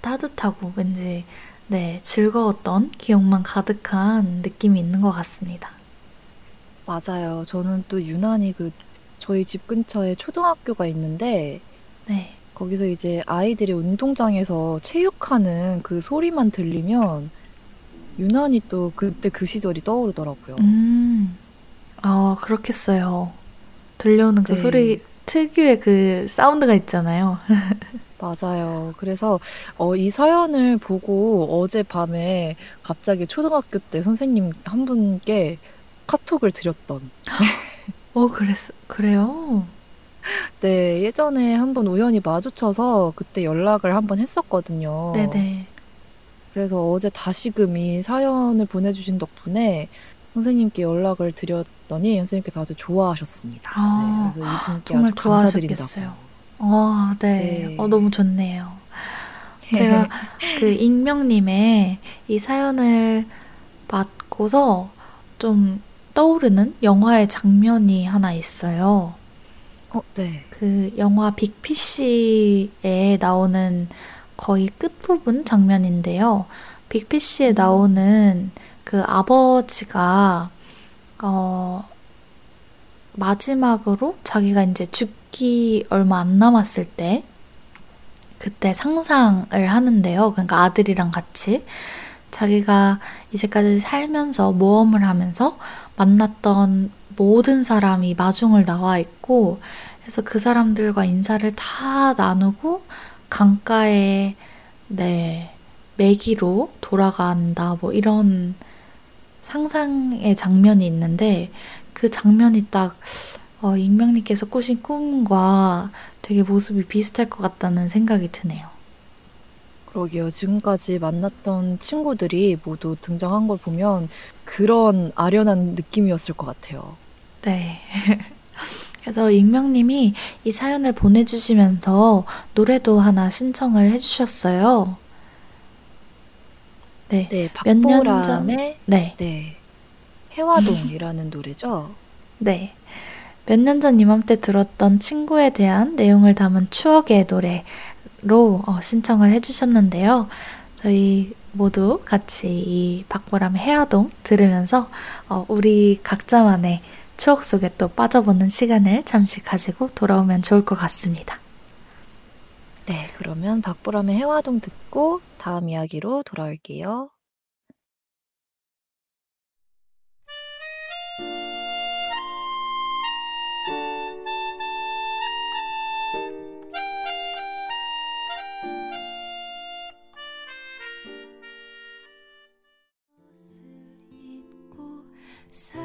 따뜻하고 왠지 네, 즐거웠던 기억만 가득한 느낌이 있는 것 같습니다. 맞아요. 저는 또 유난히 그 저희 집 근처에 초등학교가 있는데 네. 거기서 이제 아이들이 운동장에서 체육하는 그 소리만 들리면 유난히 또 그때 그 시절이 떠오르더라고요. 음. 아, 그렇겠어요. 들려오는 그 네. 소리 특유의 그 사운드가 있잖아요. 맞아요. 그래서 어, 이 사연을 보고 어젯밤에 갑자기 초등학교 때 선생님 한 분께 카톡을 드렸던. 어, 그랬, 그래요? 네, 예전에 한번 우연히 마주쳐서 그때 연락을 한번 했었거든요. 네네. 그래서 어제 다시금 이 사연을 보내주신 덕분에 선생님께 연락을 드렸더니 선생님께서 아주 좋아하셨습니다. 아, 네, 그래서 이분께 정말 아주 감사드린다고. 아, 네. 네. 어, 너무 좋네요. 제가 그 익명님의 이 사연을 받고서 좀 떠오르는 영화의 장면이 하나 있어요. 어, 네. 그 영화 빅피쉬에 나오는 거의 끝부분 장면인데요. 빅피쉬에 나오는 그 아버지가 어 마지막으로 자기가 이제 죽기 얼마 안 남았을 때 그때 상상을 하는데요. 그러니까 아들이랑 같이 자기가 이제까지 살면서 모험을 하면서 만났던 모든 사람이 마중을 나와 있고 그래서 그 사람들과 인사를 다 나누고 강가에 네 매기로 돌아간다 뭐 이런 상상의 장면이 있는데 그 장면이 딱 어, 익명님께서 꾸신 꿈과 되게 모습이 비슷할 것 같다는 생각이 드네요. 그러게요. 지금까지 만났던 친구들이 모두 등장한 걸 보면 그런 아련한 느낌이었을 것 같아요. 네. 그래서 익명님이 이 사연을 보내주시면서 노래도 하나 신청을 해주셨어요. 네. 네, 몇년 전- 박보람의 네. 네, 해화동이라는 노래죠. 네. 몇 년 전 이맘때 들었던 친구에 대한 내용을 담은 추억의 노래로 어, 신청을 해주셨는데요. 저희 모두 같이 이 박보람의 해화동 들으면서 어, 우리 각자만의 추억 속에 또 빠져보는 시간을 잠시 가지고 돌아오면 좋을 것 같습니다. 네, 그러면 박보람의 해화동 듣고 다음 이야기로 돌아올게요. 잊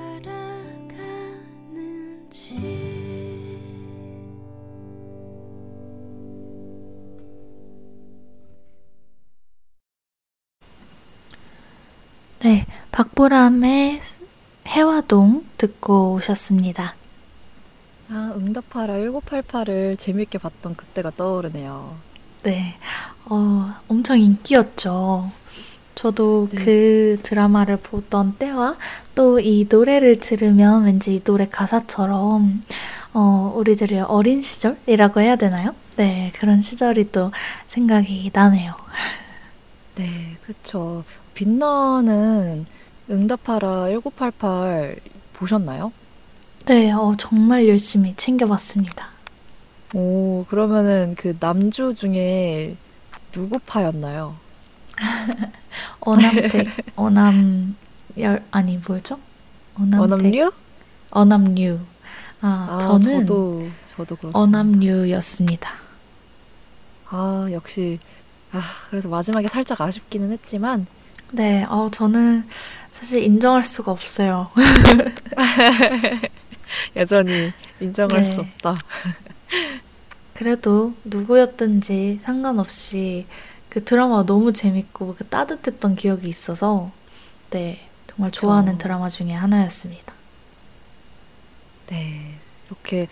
네, 박보람의 해화동 듣고 오셨습니다. 아, 응답하라 1988을 재밌게 봤던 그때가 떠오르네요. 네, 어, 엄청 인기였죠. 저도 네. 그 드라마를 보던 때와 또 이 노래를 들으면 왠지 이 노래 가사처럼 어, 우리들의 어린 시절이라고 해야 되나요? 네, 그런 시절이 또 생각이 나네요. 네, 그쵸. 빛나는 응답하라 1988 보셨나요? 네, 어, 정말 열심히 챙겨봤습니다. 오, 그러면은 그 남주 중에 누구 파였나요? 어남택, 어남, 열, 아니, 뭐였죠? 어남택, 원엄류? 어남류. 아, 아, 저는 저도 저도 그렇습니다. 어남류였습니다. 아, 역시 아, 그래서 마지막에 살짝 아쉽기는 했지만 네, 어, 저는 사실 인정할 수가 없어요. 여전히 인정할 네. 수 없다. 그래도 누구였든지 상관없이 그 드라마가 너무 재밌고 그 따뜻했던 기억이 있어서 네, 정말. 좋아하는 드라마 중에 하나였습니다. 네, 이렇게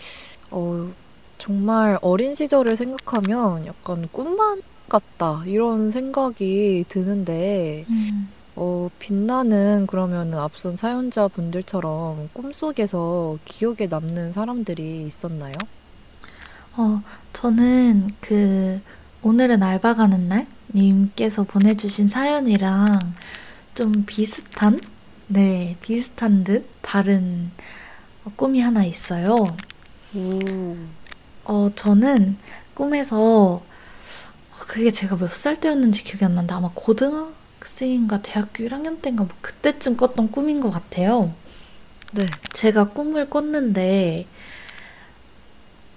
어, 정말 어린 시절을 생각하면 약간 꿈만 같다 이런 생각이 드는데 음, 어, 빛나는 그러면 앞선 사연자 분들처럼 꿈속에서 기억에 남는 사람들이 있었나요? 어, 저는 그 오늘은 알바 가는 날 님께서 보내주신 사연이랑 좀 비슷한 네, 비슷한 듯 다른 꿈이 하나 있어요. 오. 어, 저는 꿈에서 그게 제가 몇 살 때였는지 기억이 안 나는데 아마 고등학생인가 대학교 1학년 때인가 뭐 그때쯤 꿨던 꿈인 것 같아요. 네. 제가 꿈을 꿨는데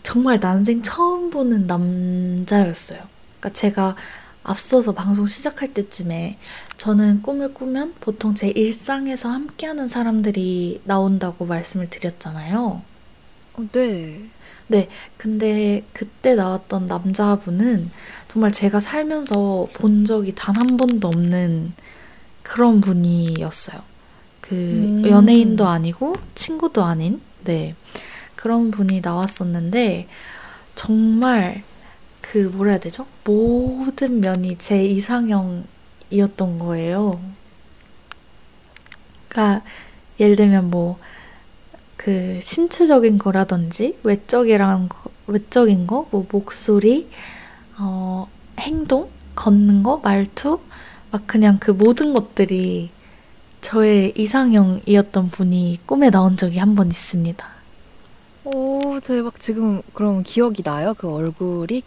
정말 난생 처음 보는 남자였어요. 그러니까 제가 앞서서 방송 시작할 때쯤에 저는 꿈을 꾸면 보통 제 일상에서 함께하는 사람들이 나온다고 말씀을 드렸잖아요. 어, 네. 네, 근데 그때 나왔던 남자분은 정말 제가 살면서 본 적이 단 한 번도 없는 그런 분이었어요. 그 음. 연예인도 아니고 친구도 아닌, 네, 그런 분이 나왔었는데 정말 그 뭐라 해야 되죠? 모든 면이 제 이상형이었던 거예요. 그러니까 예를 들면 뭐 그 신체적인 거라든지 외적이란 거, 외적인 거, 뭐 목소리, 어, 행동, 걷는 거, 말투, 막 그냥 그 모든 것들이 저의 이상형이었던 분이 꿈에 나온 적이 한 번 있습니다. 오, 대박. 지금 그럼 기억이 나요? 그 얼굴이?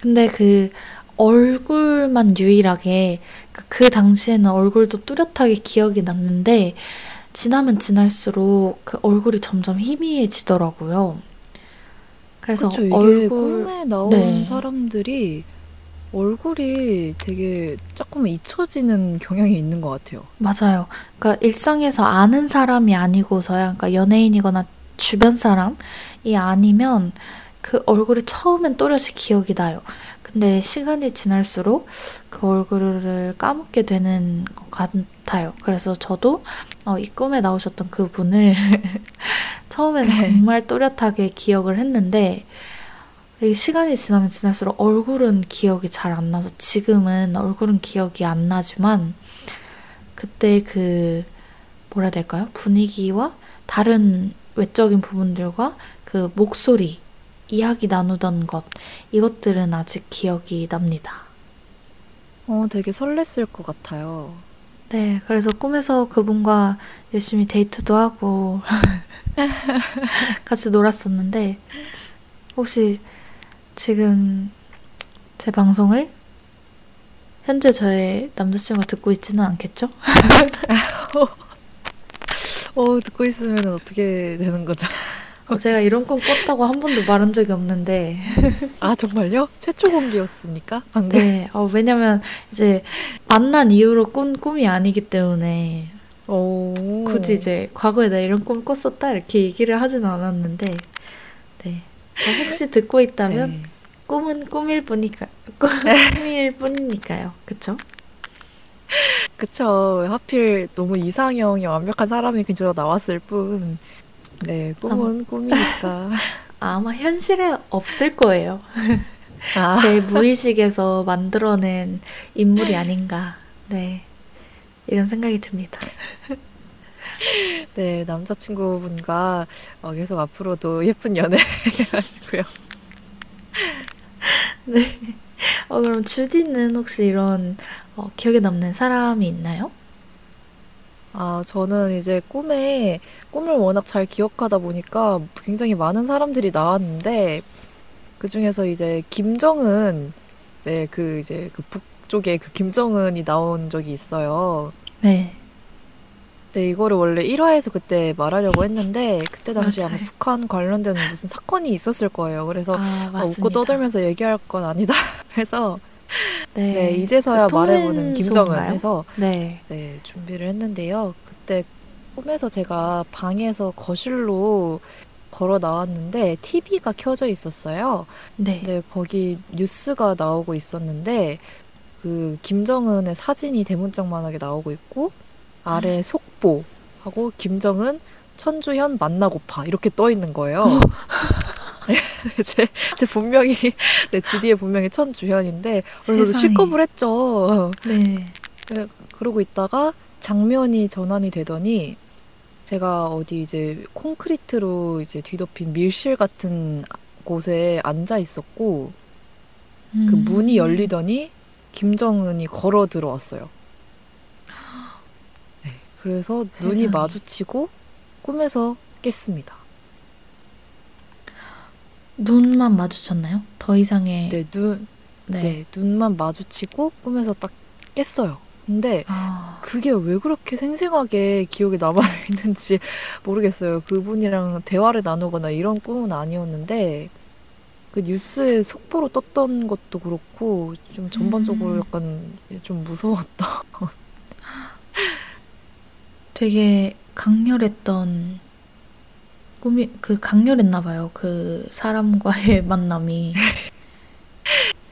근데 그 얼굴만 유일하게 그, 그 당시에는 얼굴도 뚜렷하게 기억이 났는데 지나면 지날수록 그 얼굴이 점점 희미해지더라고요. 그래서 그쵸. 이게 얼굴 꿈에 나온 네. 사람들이 얼굴이 되게 조금 잊혀지는 경향이 있는 것 같아요. 맞아요. 그러니까 일상에서 아는 사람이 아니고서야 그러니까 연예인이거나 주변 사람이 아니면 그 얼굴이 처음엔 또렷이 기억이 나요. 근데 시간이 지날수록 그 얼굴을 까먹게 되는 것 같 아요. 그래서 저도 어, 이 꿈에 나오셨던 그 분을 처음엔 네. 정말 또렷하게 기억을 했는데 이 시간이 지나면 지날수록 얼굴은 기억이 잘 안 나서 지금은 얼굴은 기억이 안 나지만 그때 그 뭐라 해야 될까요? 분위기와 다른 외적인 부분들과 그 목소리, 이야기 나누던 것 이것들은 아직 기억이 납니다. 어, 되게 설렜을 것 같아요. 네, 그래서 꿈에서 그분과 열심히 데이트도 하고 같이 놀았었는데 혹시 지금 제 방송을 현재 저의 남자친구가 듣고 있지는 않겠죠? 어, 듣고 있으면 어떻게 되는 거죠? 어, 제가 이런 꿈 꿨다고 한 번도 말한 적이 없는데 아, 정말요? 최초 공개였습니까? 방금? 네, 어, 왜냐면 이제 만난 이후로 꾼 꿈이 아니기 때문에 오. 굳이 이제 과거에 나 이런 꿈 꿨었다 이렇게 얘기를 하진 않았는데 네. 어, 혹시 듣고 있다면 네. 꿈은 꿈일 뿐이니까 꿈일 뿐이니까요. 그쵸? 그쵸. 하필 너무 이상형이 완벽한 사람이 그저 나왔을 뿐. 네, 꿈은 꿈이니까. 아마 현실에 없을 거예요. 아, 제 무의식에서 만들어낸 인물이 아닌가. 네. 이런 생각이 듭니다. 네, 남자친구분과 어, 계속 앞으로도 예쁜 연애 해가지고요. 네. 어, 그럼 주디는 혹시 이런 어, 기억에 남는 사람이 있나요? 아, 저는 이제 꿈에, 꿈을 워낙 잘 기억하다 보니까 굉장히 많은 사람들이 나왔는데, 그 중에서 이제 김정은, 네, 그 이제 그 북쪽에 그 김정은이 나온 적이 있어요. 네. 네, 이거를 원래 1화에서 그때 말하려고 했는데, 그때 당시 아마 맞아요. 북한 관련된 무슨 사건이 있었을 거예요. 그래서 아, 아, 맞습니다. 웃고 떠들면서 얘기할 건 아니다. 해서, 네. 네, 이제서야 그 말해보는 김정은 통일소인가요? 해서, 네. 네, 준비를 했는데요. 그때 꿈에서 제가 방에서 거실로 걸어 나왔는데 TV가 켜져 있었어요. 네. 근데 거기 뉴스가 나오고 있었는데 그 김정은의 사진이 대문짝만하게 나오고 있고 아래 속보 하고 김정은 천주현 만나고파 이렇게 떠 있는 거예요. 제, 제 본명이 네, 주디의 본명이 천주현인데 그래서. 실겁을 했죠. 네. 그러고 있다가 장면이 전환이 되더니 제가 어디 이제 콘크리트로 이제 뒤덮인 밀실 같은 곳에 앉아 있었고 그 음. 문이 열리더니 김정은이 걸어 들어왔어요. 네, 그래서 눈이. 마주치고 꿈에서 깼습니다. 눈만 마주쳤나요? 더 이상의 네, 눈, 네. 네, 눈만 마주치고 꿈에서 딱 깼어요. 근데 아, 그게 왜 그렇게 생생하게 기억에 남아있는지 모르겠어요. 그분이랑 대화를 나누거나 이런 꿈은 아니었는데, 그 뉴스에 속보로 떴던 것도 그렇고, 좀 전반적으로 음. 약간 좀 무서웠다. 되게 강렬했던 꿈이 그 강렬했나 봐요. 그 사람과의 만남이.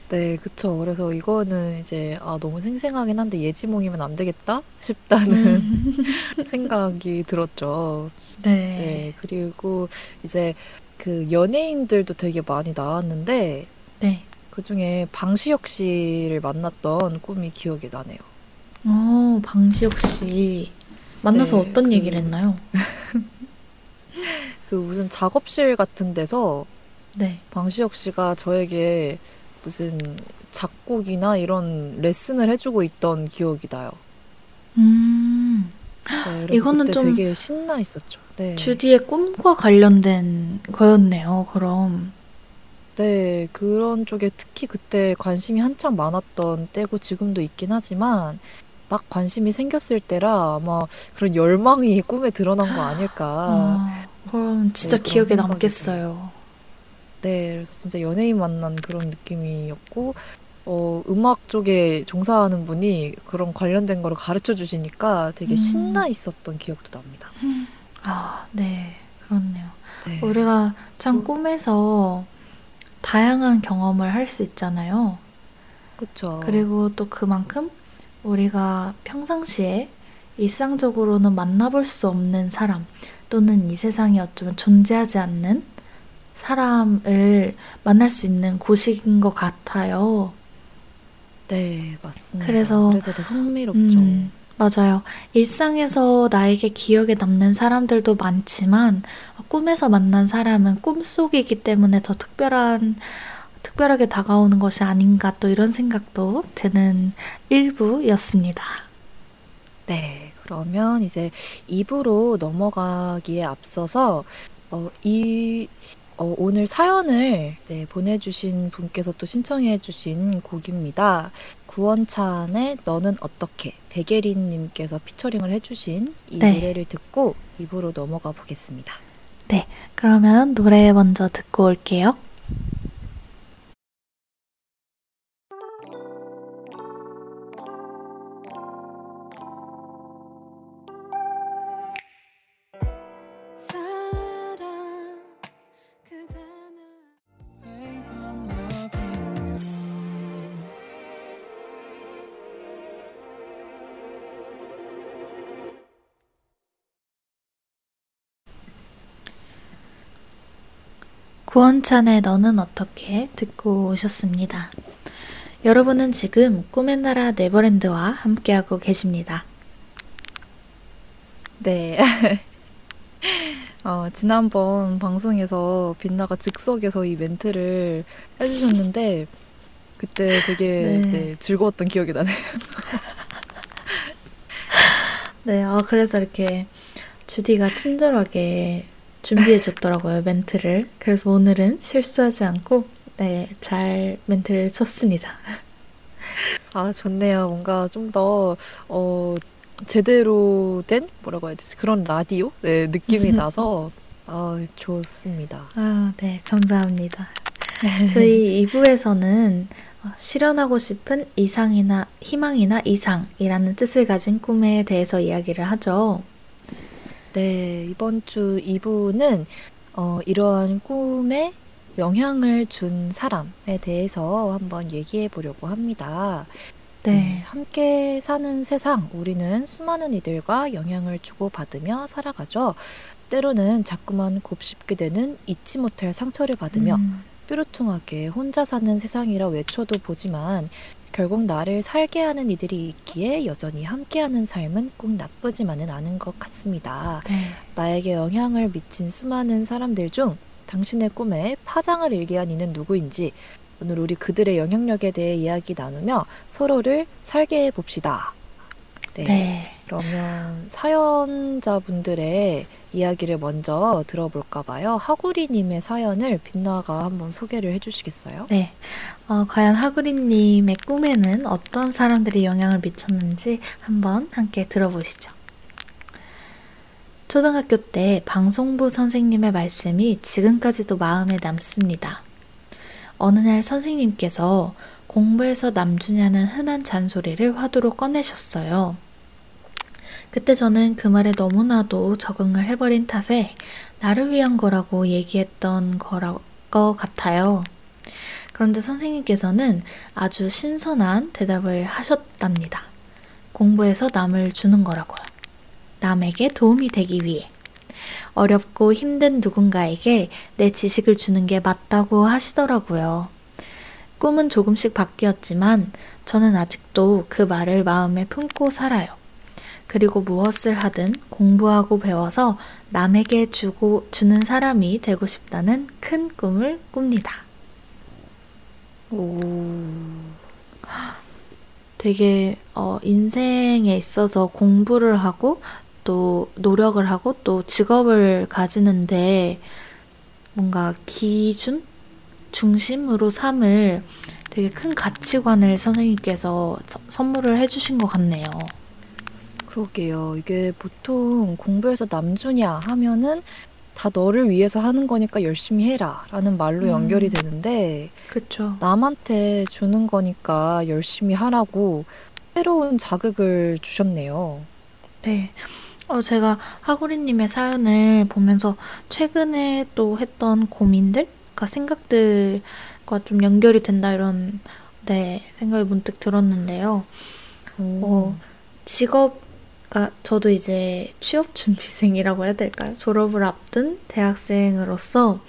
네, 그쵸. 그래서 이거는 이제, 아, 너무 생생하긴 한데 예지몽이면 안 되겠다? 싶다는 음. 생각이 들었죠. 네. 네, 그리고 이제 그 연예인들도 되게 많이 나왔는데, 네. 그 중에 방시혁 씨를 만났던 꿈이 기억이 나네요. 어, 방시혁 씨 만나서 네, 어떤 그- 얘기를 했나요? 그 무슨 작업실 같은 데서 네. 방시혁 씨가 저에게 무슨 작곡이나 이런 레슨을 해주고 있던 기억이 나요. 음. 네, 이거는 좀 되게 신나 있었죠. 네. 주디의 꿈과 관련된 거였네요. 그럼. 네, 그런 쪽에 특히 그때 관심이 한창 많았던 때고 지금도 있긴 하지만 막 관심이 생겼을 때라 아마 그런 열망이 꿈에 드러난 거 아닐까. 아, 그럼 진짜 네, 기억에 남겠어요. 네, 그래서 진짜 연예인 만난 그런 느낌이었고, 어, 음악 쪽에 종사하는 분이 그런 관련된 거를 가르쳐 주시니까 되게 음. 신나 있었던 기억도 납니다. 아, 네. 그렇네요. 네. 우리가 참 음. 꿈에서 다양한 경험을 할 수 있잖아요. 그쵸. 그리고 또 그만큼 우리가 평상시에 일상적으로는 만나볼 수 없는 사람 또는 이 세상에 어쩌면 존재하지 않는 사람을 만날 수 있는 곳인 것 같아요. 네, 맞습니다. 그래서- 그래서 더 흥미롭죠. 음, 맞아요. 일상에서 나에게 기억에 남는 사람들도 많지만 꿈에서 만난 사람은 꿈속이기 때문에 더 특별한 특별하게 다가오는 것이 아닌가 또 이런 생각도 드는 일부였습니다. 네, 그러면 이제 2부로 넘어가기에 앞서서 어, 이 어, 오늘 사연을 네, 보내주신 분께서 또 신청해주신 곡입니다. 구원찬의 너는 어떻게 백예린님께서 피처링을 해주신 이 네. 노래를 듣고 2부로 넘어가 보겠습니다. 그러면 노래 먼저 듣고 올게요. 구원찬의 너는 어떻게 듣고 오셨습니다. 여러분은 지금 꿈의 나라 네버랜드와 함께하고 계십니다. 네. 어, 지난번 방송에서 빛나가 즉석에서 이 멘트를 해주셨는데 그때 되게 네. 네, 즐거웠던 기억이 나네요. 네, 어, 그래서 이렇게 주디가 친절하게 준비해 줬더라고요, 멘트를. 그래서 오늘은 실수하지 않고, 네, 잘 멘트를 쳤습니다. 아, 좋네요. 뭔가 좀 더, 어, 제대로 된, 뭐라고 해야 되지? 그런 라디오? 네, 느낌이 나서, 아, 좋습니다. 아, 네, 감사합니다. 저희 2부에서는 어, 실현하고 싶은 이상이나 희망이나 이상이라는 뜻을 가진 꿈에 대해서 이야기를 하죠. 네, 이번 주 2부는, 어, 이러한 꿈에 영향을 준 사람에 대해서 한번 얘기해 보려고 합니다. 네, 함께 사는 세상, 우리는 수많은 이들과 영향을 주고받으며 살아가죠. 때로는 자꾸만 곱씹게 되는 잊지 못할 상처를 받으며 음, 뾰루퉁하게 혼자 사는 세상이라 외쳐도 보지만 결국 나를 살게 하는 이들이 있기에 여전히 함께하는 삶은 꼭 나쁘지만은 않은 것 같습니다. 네. 나에게 영향을 미친 수많은 사람들 중 당신의 꿈에 파장을 일게 한 이는 누구인지 오늘 우리 그들의 영향력에 대해 이야기 나누며 서로를 살게 해 봅시다. 네. 네. 그러면 사연자분들의 이야기를 먼저 들어볼까 봐요. 하구리님의 사연을 빛나가 한번 소개를 해주시겠어요? 네. 어, 과연 하구리님의 꿈에는 어떤 사람들이 영향을 미쳤는지 한번 함께 들어보시죠. 초등학교 때 방송부 선생님의 말씀이 지금까지도 마음에 남습니다. 어느 날 선생님께서 공부에서 남주냐는 흔한 잔소리를 화두로 꺼내셨어요. 그때 저는 그 말에 너무나도 적응을 해버린 탓에 나를 위한 거라고 얘기했던 거라 것 같아요. 그런데 선생님께서는 아주 신선한 대답을 하셨답니다. 공부해서 남을 주는 거라고요. 남에게 도움이 되기 위해. 어렵고 힘든 누군가에게 내 지식을 주는 게 맞다고 하시더라고요. 꿈은 조금씩 바뀌었지만 저는 아직도 그 말을 마음에 품고 살아요. 그리고 무엇을 하든 공부하고 배워서 남에게 주고 주는 사람이 되고 싶다는 큰 꿈을 꿉니다. 오, 되게 어, 인생에 있어서 공부를 하고 또 노력을 하고 또 직업을 가지는데 뭔가 기준 중심으로 삼을 되게 큰 가치관을 선생님께서 서- 선물을 해주신 것 같네요. 그러게요. 이게 보통 공부해서 남주냐 하면은 다 너를 위해서 하는 거니까 열심히 해라 라는 말로 음. 연결이 되는데 그렇죠. 남한테 주는 거니까 열심히 하라고 새로운 자극을 주셨네요. 네. 어, 제가 하구리님의 사연을 보면서 최근에 또 했던 고민들, 그러니까 생각들과 좀 연결이 된다 이런 네, 생각이 문득 들었는데요. 어, 직업, 그러니까 저도 이제 취업 준비생이라고 해야 될까요? 졸업을 앞둔 대학생으로서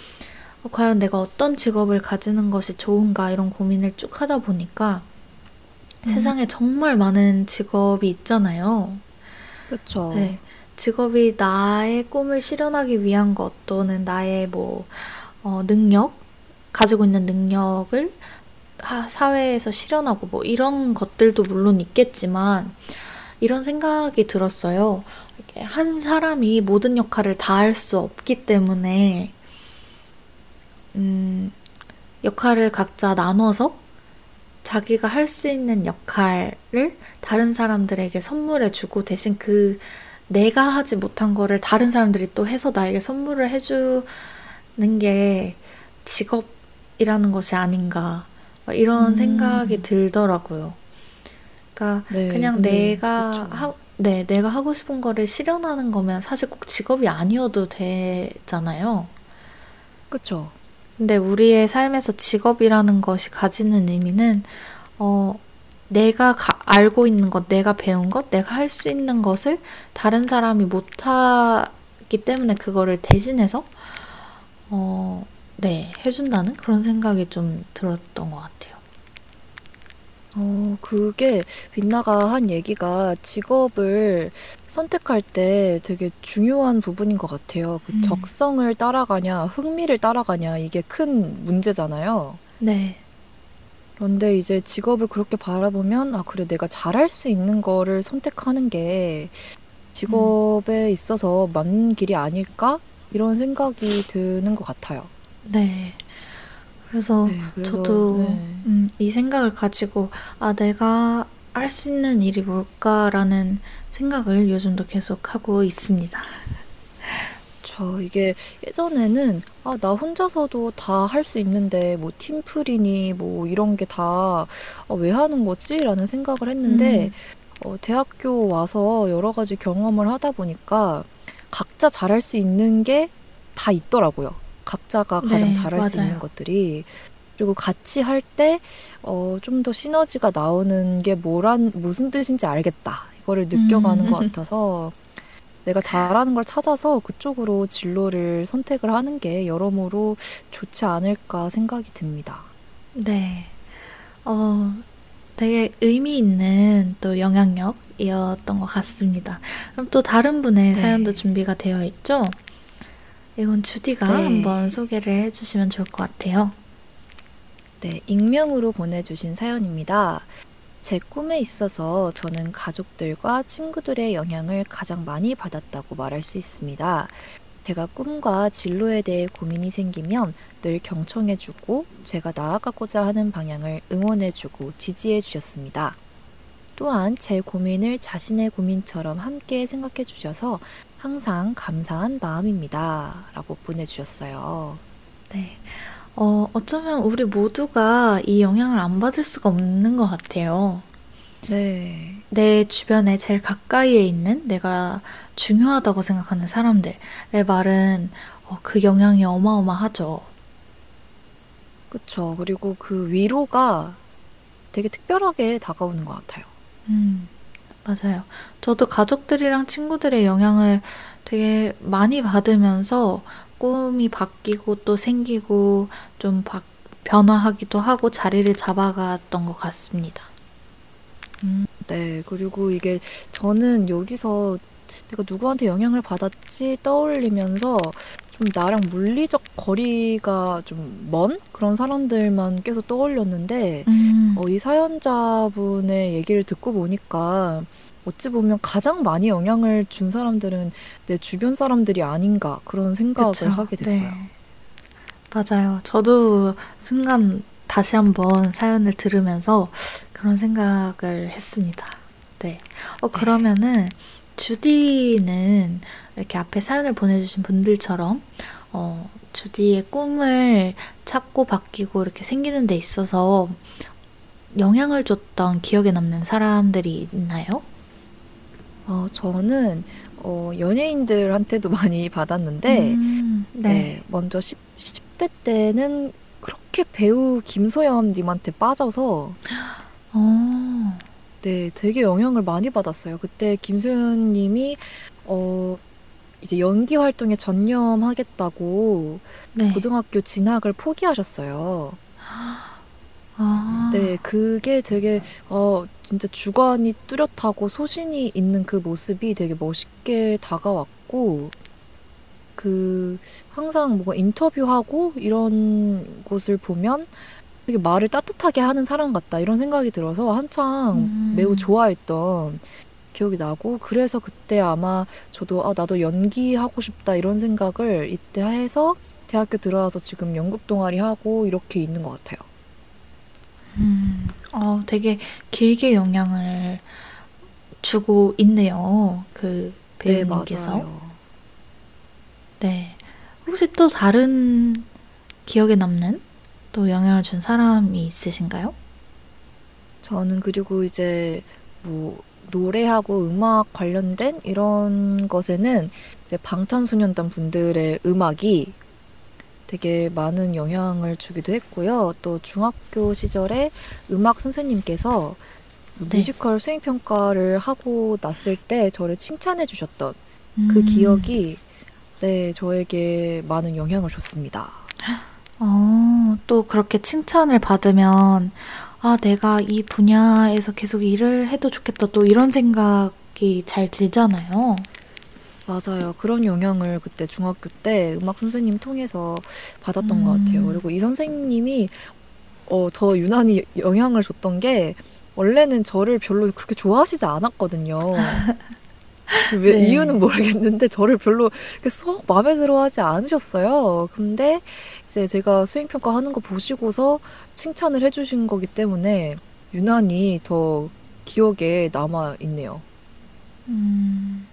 어, 과연 내가 어떤 직업을 가지는 것이 좋은가 이런 고민을 쭉 하다 보니까 음. 세상에 정말 많은 직업이 있잖아요. 그렇죠. 네. 직업이 나의 꿈을 실현하기 위한 것 또는 나의 뭐, 어, 능력, 가지고 있는 능력을 하- 사회에서 실현하고 뭐 이런 것들도 물론 있겠지만 이런 생각이 들었어요. 한 사람이 모든 역할을 다 할 수 없기 때문에 음, 역할을 각자 나눠서 자기가 할 수 있는 역할을 다른 사람들에게 선물해 주고 대신 그 내가 하지 못한 거를 다른 사람들이 또 해서 나에게 선물을 해주 는 게 직업이라는 것이 아닌가 막 이런 음. 생각이 들더라고요. 그러니까 네, 그냥 근데 내가 그쵸. 하, 네, 내가 하고 싶은 거를 실현하는 거면 사실 꼭 직업이 아니어도 되잖아요. 그쵸. 근데 우리의 삶에서 직업이라는 것이 가지는 의미는, 어, 내가 가- 알고 있는 것, 내가 배운 것, 내가 할 수 있는 것을 다른 사람이 못하기 때문에 그거를 대신해서, 어, 네, 해준다는 그런 생각이 좀 들었던 것 같아요. 어, 그게 빛나가 한 얘기가 직업을 선택할 때 되게 중요한 부분인 것 같아요. 그 음. 적성을 따라가냐, 흥미를 따라가냐, 이게 큰 문제잖아요. 네, 그런데 이제 직업을 그렇게 바라보면, 아, 그래, 내가 잘할 수 있는 거를 선택하는 게 직업에 있어서 맞는 길이 아닐까? 이런 생각이 드는 것 같아요. 네. 그래서 네, 그래서, 저도 네. 음, 이 생각을 가지고 아 내가 할 수 있는 일이 뭘까라는 생각을 요즘도 계속 하고 있습니다. 저 이게 예전에는 아, 나 혼자서도 다 할 수 있는데 뭐 팀플이니 뭐 이런 게 다왜 하는 거지? 라는 생각을 했는데 음, 어, 대학교 와서 여러 가지 경험을 하다 보니까 각자 잘할 수 있는 게 다 있더라고요. 각자가 가장 네, 잘할 수 있는 맞아요. 것들이. 그리고 같이 할 때, 어, 좀 더 시너지가 나오는 게 뭐란, 무슨 뜻인지 알겠다. 이거를 느껴가는 음. 것 같아서 내가 잘하는 걸 찾아서 그쪽으로 진로를 선택을 하는 게 여러모로 좋지 않을까 생각이 듭니다. 네. 어, 되게 의미 있는 또 영향력 이었던 것 같습니다. 그럼 또 다른 분의 네. 사연도 준비가 되어 있죠? 이건 주디가 네. 한번 소개를 해주시면 좋을 것 같아요. 네, 익명으로 보내주신 사연입니다. 제 꿈에 있어서 저는 가족들과 친구들의 영향을 가장 많이 받았다고 말할 수 있습니다. 제가 꿈과 진로에 대해 고민이 생기면 늘 경청해주고 제가 나아가고자 하는 방향을 응원해주고 지지해 주셨습니다. 또한 제 고민을 자신의 고민처럼 함께 생각해 주셔서 항상 감사한 마음입니다. 라고 보내주셨어요. 네. 어, 어쩌면 우리 모두가 이 영향을 안 받을 수가 없는 것 같아요. 네. 내 주변에 제일 가까이에 있는 내가 중요하다고 생각하는 사람들의 말은 어, 그 영향이 어마어마하죠. 그쵸. 그리고 그 위로가 되게 특별하게 다가오는 것 같아요. 음, 맞아요. 저도 가족들이랑 친구들의 영향을 되게 많이 받으면서 꿈이 바뀌고 또 생기고 좀 바, 변화하기도 하고 자리를 잡아갔던 것 같습니다. 음, 네. 그리고 이게 저는 여기서 내가 누구한테 영향을 받았지 떠올리면서 좀 나랑 물리적 거리가 좀 먼 그런 사람들만 계속 떠올렸는데 음, 어, 이 사연자분의 얘기를 듣고 보니까 어찌 보면 가장 많이 영향을 준 사람들은 내 주변 사람들이 아닌가 그런 생각을 그쵸. 하게 됐어요. 네. 맞아요. 저도 순간 다시 한번 사연을 들으면서 그런 생각을 했습니다. 네. 어, 그러면은 주디는 이렇게 앞에 사연을 보내주신 분들처럼 어, 주디의 꿈을 찾고 바뀌고 이렇게 생기는 데 있어서 영향을 줬던 기억에 남는 사람들이 있나요? 어, 저는 어, 연예인들한테도 많이 받았는데 음, 네. 네. 먼저 10, 10대 때는 그렇게 배우 김소연 님한테 빠져서 어, 네, 되게 영향을 많이 받았어요. 그때 김소연 님이 어, 이제 연기 활동에 전념하겠다고 네. 고등학교 진학을 포기하셨어요. 아, 네, 그게 되게 어, 진짜 주관이 뚜렷하고 소신이 있는 그 모습이 되게 멋있게 다가왔고 그 항상 뭔가 인터뷰하고 이런 곳을 보면 되게 말을 따뜻하게 하는 사람 같다 이런 생각이 들어서 한창 음. 매우 좋아했던 기억이 나고 그래서 그때 아마 저도 아 나도 연기하고 싶다 이런 생각을 이때 해서 대학교 들어와서 지금 연극 동아리 하고 이렇게 있는 것 같아요. 음, 어, 되게 길게 영향을 주고 있네요. 그 네, 배우님께서. 맞아요. 네. 혹시 또 다른 기억에 남는 또 영향을 준 사람이 있으신가요? 저는 그리고 이제 뭐 노래하고 음악 관련된 이런 것에는 이제 방탄소년단 분들의 음악이 되게 많은 영향을 주기도 했고요. 또 중학교 시절에 음악 선생님께서 네. 뮤지컬 수행 평가를 하고 났을 때 저를 칭찬해 주셨던 그 음, 기억이 네, 저에게 많은 영향을 줬습니다. 어, 또 그렇게 칭찬을 받으면, 아, 내가 이 분야에서 계속 일을 해도 좋겠다. 또 이런 생각이 잘 들잖아요. 맞아요. 그런 영향을 그때 중학교 때 음악 선생님 통해서 받았던 것 같아요. 음, 그리고 이 선생님이 어, 더 유난히 영향을 줬던 게 원래는 저를 별로 그렇게 좋아하시지 않았거든요. 왜 네. 이유는 모르겠는데 저를 별로 이렇게 쏙 마음에 들어 하지 않으셨어요. 근데 이제 제가 수행평가 하는 거 보시고서 칭찬을 해주신 거기 때문에 유난히 더 기억에 남아 있네요. 음,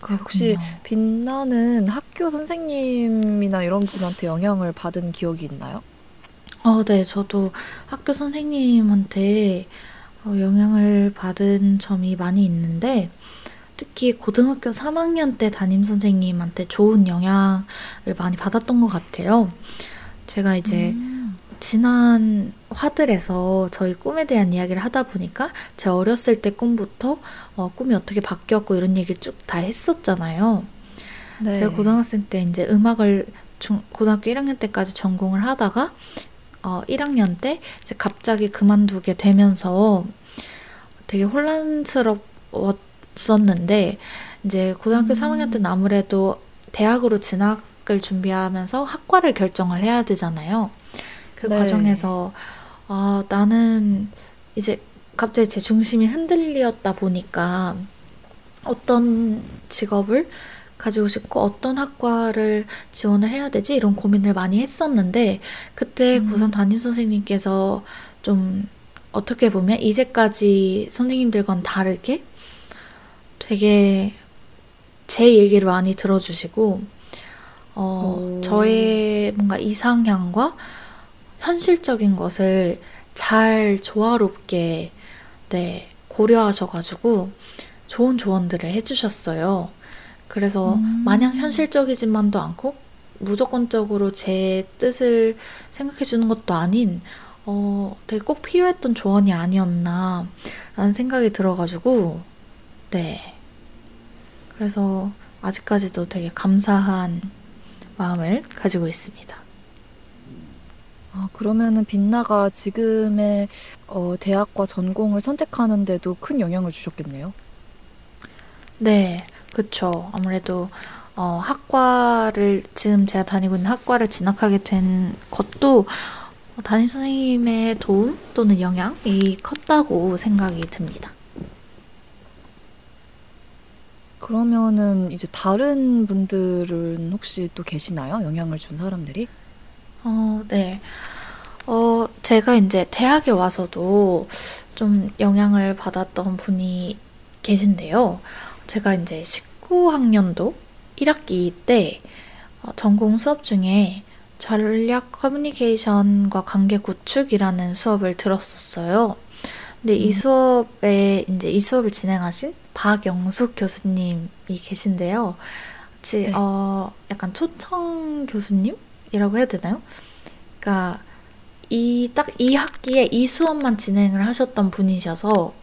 혹시 그렇군요. 빛나는 학교 선생님이나 이런 분한테 영향을 받은 기억이 있나요? 어, 네, 저도 학교 선생님한테 어, 영향을 받은 점이 많이 있는데, 특히 고등학교 3학년 때 담임 선생님한테 좋은 영향을 많이 받았던 것 같아요. 제가 이제 음. 지난 화들에서 저희 꿈에 대한 이야기를 하다 보니까 제 어렸을 때 꿈부터 어, 꿈이 어떻게 바뀌었고 이런 얘기를 쭉 다 했었잖아요. 제가 네. 고등학생 때 이제 음악을 중, 고등학교 1학년 때까지 전공을 하다가 어, 1학년 때 이제 갑자기 그만두게 되면서 되게 혼란스러웠었는데 이제 고등학교 3학년 때는 음. 아무래도 대학으로 진학을 준비하면서 학과를 결정을 해야 되잖아요. 그 네. 과정에서 아, 나는 이제 갑자기 제 중심이 흔들렸다 보니까 어떤 직업을 가지고 싶고 어떤 학과를 지원을 해야 되지 이런 고민을 많이 했었는데 그때 음. 고3 담임 선생님께서 좀 어떻게 보면 이제까지 선생님들과는 다르게 되게 제 얘기를 많이 들어주시고 어, 오. 저의 뭔가 이상향과 현실적인 것을 잘 조화롭게 네, 고려하셔가지고 좋은 조언들을 해주셨어요. 그래서 음. 마냥 현실적이지만도 않고 무조건적으로 제 뜻을 생각해 주는 것도 아닌 어, 되게 꼭 필요했던 조언이 아니었나 라는 생각이 들어가지고 네. 그래서 아직까지도 되게 감사한 마음을 가지고 있습니다. 아, 그러면은 빛나가 지금의 어, 대학과 전공을 선택하는데도 큰 영향을 주셨겠네요. 네, 그쵸. 아무래도 어, 학과를 지금 제가 다니고 있는 학과를 진학하게 된 것도 담임 선생님의 도움 또는 영향이 컸다고 생각이 듭니다. 그러면은 이제 다른 분들은 혹시 또 계시나요? 영향을 준 사람들이? 어, 네. 어, 제가 이제 대학에 와서도 좀 영향을 받았던 분이 계신데요. 제가 이제 19 학년도 1학기 때 어, 전공 수업 중에 전략 커뮤니케이션과 관계 구축이라는 수업을 들었었어요. 근데 이 음. 수업에 이제 이 수업을 진행하신 박영숙 교수님이 계신데요. 같이 네. 어 약간 초청 교수님 이라고 해야 되나요? 그러니까 이 딱 이 학기에 이 수업만 진행을 하셨던 분이셔서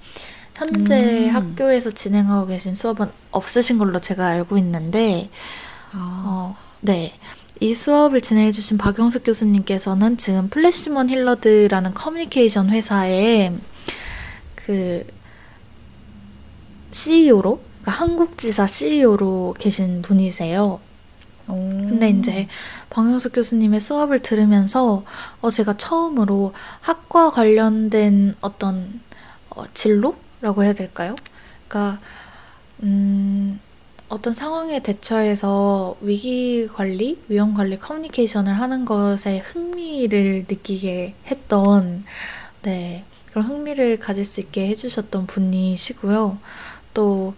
현재 음. 학교에서 진행하고 계신 수업은 없으신 걸로 제가 알고 있는데 아, 어, 네. 이 수업을 진행해 주신 박영숙 교수님께서는 지금 플래시몬 힐러드라는 커뮤니케이션 회사에 그 CEO로, 그러니까 한국지사 CEO로 계신 분이세요. 오. 근데 이제 박영숙 교수님의 수업을 들으면서 어, 제가 처음으로 학과 관련된 어떤 어, 진로라고 해야 될까요? 그러니까 음, 어떤 상황에 대처해서 위기 관리, 위험 관리, 커뮤니케이션을 하는 것에 흥미를 느끼게 했던 네, 그런 흥미를 가질 수 있게 해주셨던 분이시고요. 또,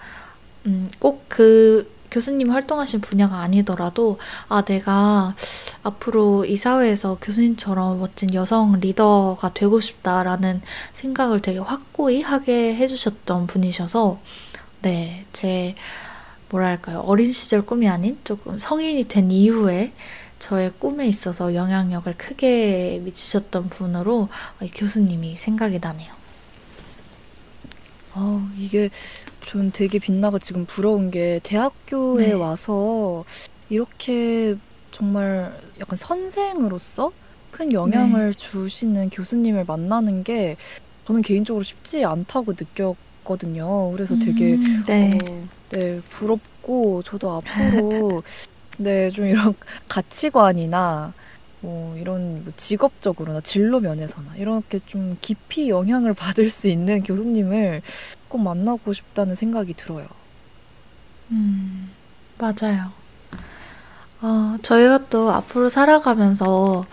음, 꼭그 교수님 활동하신 분야가 아니더라도, 아, 내가 앞으로 이 사회에서 교수님처럼 멋진 여성 리더가 되고 싶다라는 생각을 되게 확고히 하게 해주셨던 분이셔서, 네, 제, 뭐랄까요, 어린 시절 꿈이 아닌 조금 성인이 된 이후에 저의 꿈에 있어서 영향력을 크게 미치셨던 분으로 이 교수님이 생각이 나네요. 아, 이게 전 되게 빛나가 지금 부러운 게 대학교에 네. 와서 이렇게 정말 약간 선생으로서 큰 영향을 주시는 교수님을 만나는 게 저는 개인적으로 쉽지 않다고 느꼈거든요. 그래서 되게 음, 네. 어, 네, 부럽고 저도 앞으로 네, 좀 이런 가치관이나 뭐 이런 뭐 직업적으로나 진로 면에서나 이렇게 좀 깊이 영향을 받을 수 있는 교수님을 꼭 만나고 싶다는 생각이 들어요. 음, 맞아요. 어, 저희가 또 앞으로 살아가면서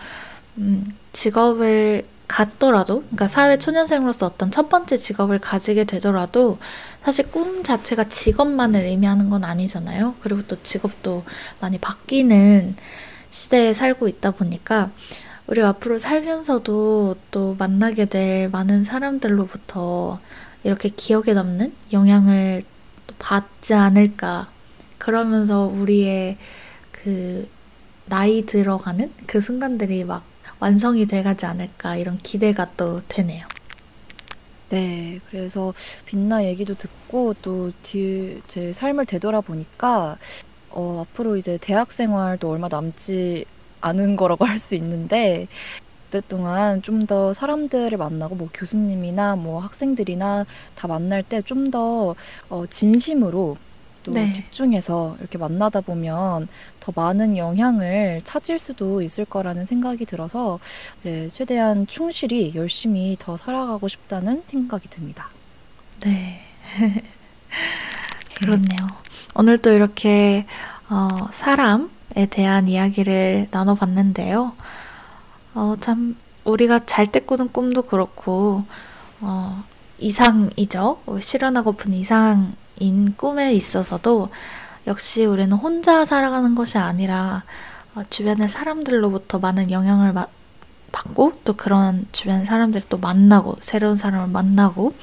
음, 직업을 갖더라도, 그러니까 사회 초년생으로서 어떤 첫 번째 직업을 가지게 되더라도 사실 꿈 자체가 직업만을 의미하는 건 아니잖아요. 그리고 또 직업도 많이 바뀌는 시대에 살고 있다 보니까 우리 앞으로 살면서도 또 만나게 될 많은 사람들로부터 이렇게 기억에 남는 영향을 또 받지 않을까. 그러면서 우리의 그 나이 들어가는 그 순간들이 막 완성이 돼가지 않을까 이런 기대가 또 되네요. 네, 그래서 빛나 얘기도 듣고 또 제 삶을 되돌아보니까 어, 앞으로 이제 대학 생활도 얼마 남지 않은 거라고 할 수 있는데 그때 동안 좀 더 사람들을 만나고 뭐 교수님이나 뭐 학생들이나 다 만날 때 좀 더 어, 진심으로 또또 네. 집중해서 이렇게 만나다 보면 더 많은 영향을 찾을 수도 있을 거라는 생각이 들어서 네, 최대한 충실히 열심히 더 살아가고 싶다는 생각이 듭니다. 네. 그렇네요. 오늘 또 이렇게 어, 사람에 대한 이야기를 나눠봤는데요. 어, 참, 우리가 잘 때 꾸는 꿈도 그렇고, 어, 이상이죠. 어, 실현하고픈 이상인 꿈에 있어서도 역시 우리는 혼자 살아가는 것이 아니라 어, 주변의 사람들로부터 많은 영향을 마- 받고 또 그런 주변 사람들을 또 만나고 새로운 사람을 만나고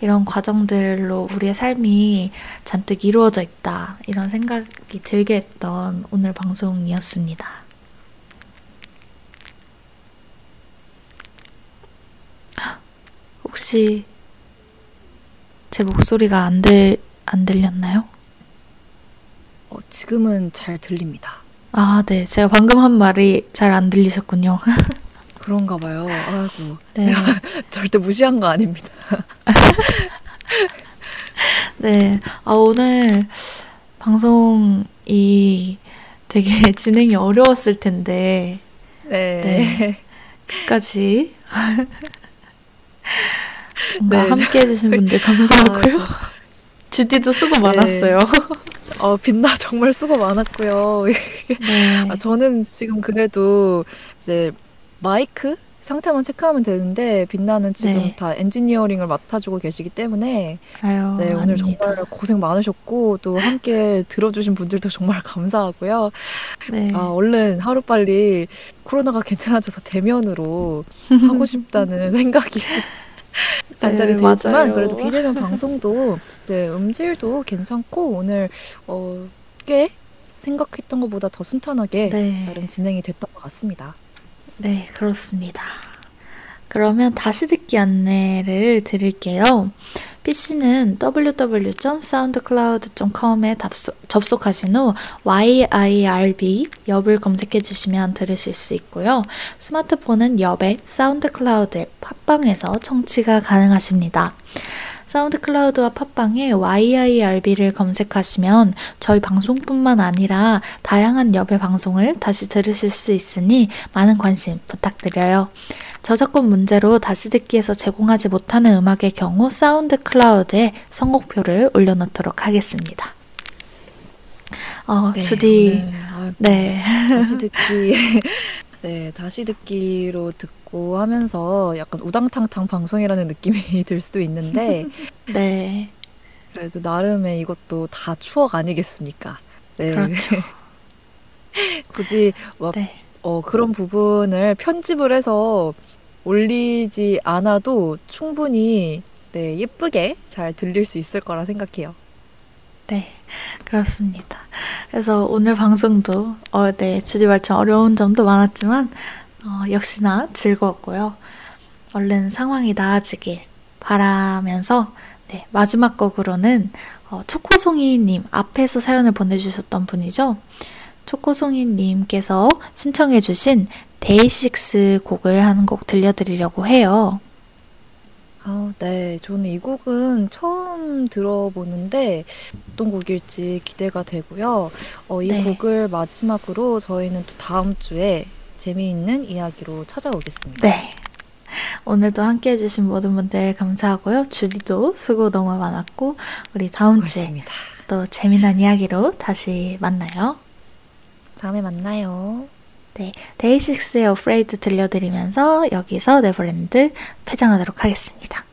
이런 과정들로 우리의 삶이 잔뜩 이루어져 있다. 이런 생각이 들게 했던 오늘 방송이었습니다. 혹시 제 목소리가 안 들, 안 들렸나요? 어, 지금은 잘 들립니다. 아, 네. 제가 방금 한 말이 잘 안 들리셨군요. 그런가 봐요. 아이고. 네. 제가 절대 무시한 거 아닙니다. 네. 아, 오늘 방송이 되게 진행이 어려웠을 텐데, 네. 네. 끝까지 뭔가 네, 함께 해주신 분들 감사하고요. 주디도 수고 네. 많았어요. 어, 빛나 정말 수고 많았고요. 네. 아, 저는 지금 그래도 이제 마이크 상태만 체크하면 되는데 빛나는 지금 네. 다 엔지니어링을 맡아주고 계시기 때문에 아유, 네, 오늘 아닙니다. 정말 고생 많으셨고 또 함께 들어주신 분들도 정말 감사하고요. 네. 아, 얼른 하루빨리 코로나가 괜찮아져서 대면으로 하고 싶다는 생각이 간절히 네, 맞아요. 그래도 비대면 방송도 네, 음질도 괜찮고 오늘 어, 꽤 생각했던 것보다 더 순탄하게 네. 나름 진행이 됐던 것 같습니다. 네, 그렇습니다. 그러면 다시 듣기 안내를 드릴게요. PC는 www.soundcloud.com에 접속하신 후 YIRB 엽을 검색해 주시면 들으실 수 있고요. 스마트폰은 엽의 사운드클라우드 앱 팟빵에서 청취가 가능하십니다. 사운드 클라우드와 팟빵에 YIRB를 검색하시면 저희 방송뿐만 아니라 다양한 엽의 방송을 다시 들으실 수 있으니 많은 관심 부탁드려요. 저작권 문제로 다시 듣기에서 제공하지 못하는 음악의 경우 사운드 클라우드에 선곡표를 올려놓도록 하겠습니다. 어, 주디, 오늘, 아, 네. 다시 듣기 네 다시 듣기로 듣고 하면서 약간 우당탕탕 방송이라는 느낌이 들 수도 있는데 네, 그래도 나름의 이것도 다 추억 아니겠습니까? 네. 그렇죠. 굳이 막 네, 어, 그런 부분을 편집을 해서 올리지 않아도 충분히 네, 예쁘게 잘 들릴 수 있을 거라 생각해요. 네, 그렇습니다. 그래서 오늘 방송도, 어, 네, 주디 말처럼 어려운 점도 많았지만, 어, 역시나 즐거웠고요. 얼른 상황이 나아지길 바라면서, 네, 마지막 곡으로는, 어, 초코송이님, 앞에서 사연을 보내주셨던 분이죠. 초코송이님께서 신청해주신 데이식스 곡을 한 곡 들려드리려고 해요. 아, 네. 저는 이 곡은 처음 들어보는데 어떤 곡일지 기대가 되고요. 어, 이 네. 곡을 마지막으로 저희는 또 다음 주에 재미있는 이야기로 찾아오겠습니다. 네. 오늘도 함께 해주신 모든 분들 감사하고요. 주디도 수고 너무 많았고, 우리 다음 주에 고맙습니다. 또 재미난 이야기로 다시 만나요. 다음에 만나요. 네. 데이식스의 Afraid 들려드리면서 여기서 네버랜드 폐장하도록 하겠습니다.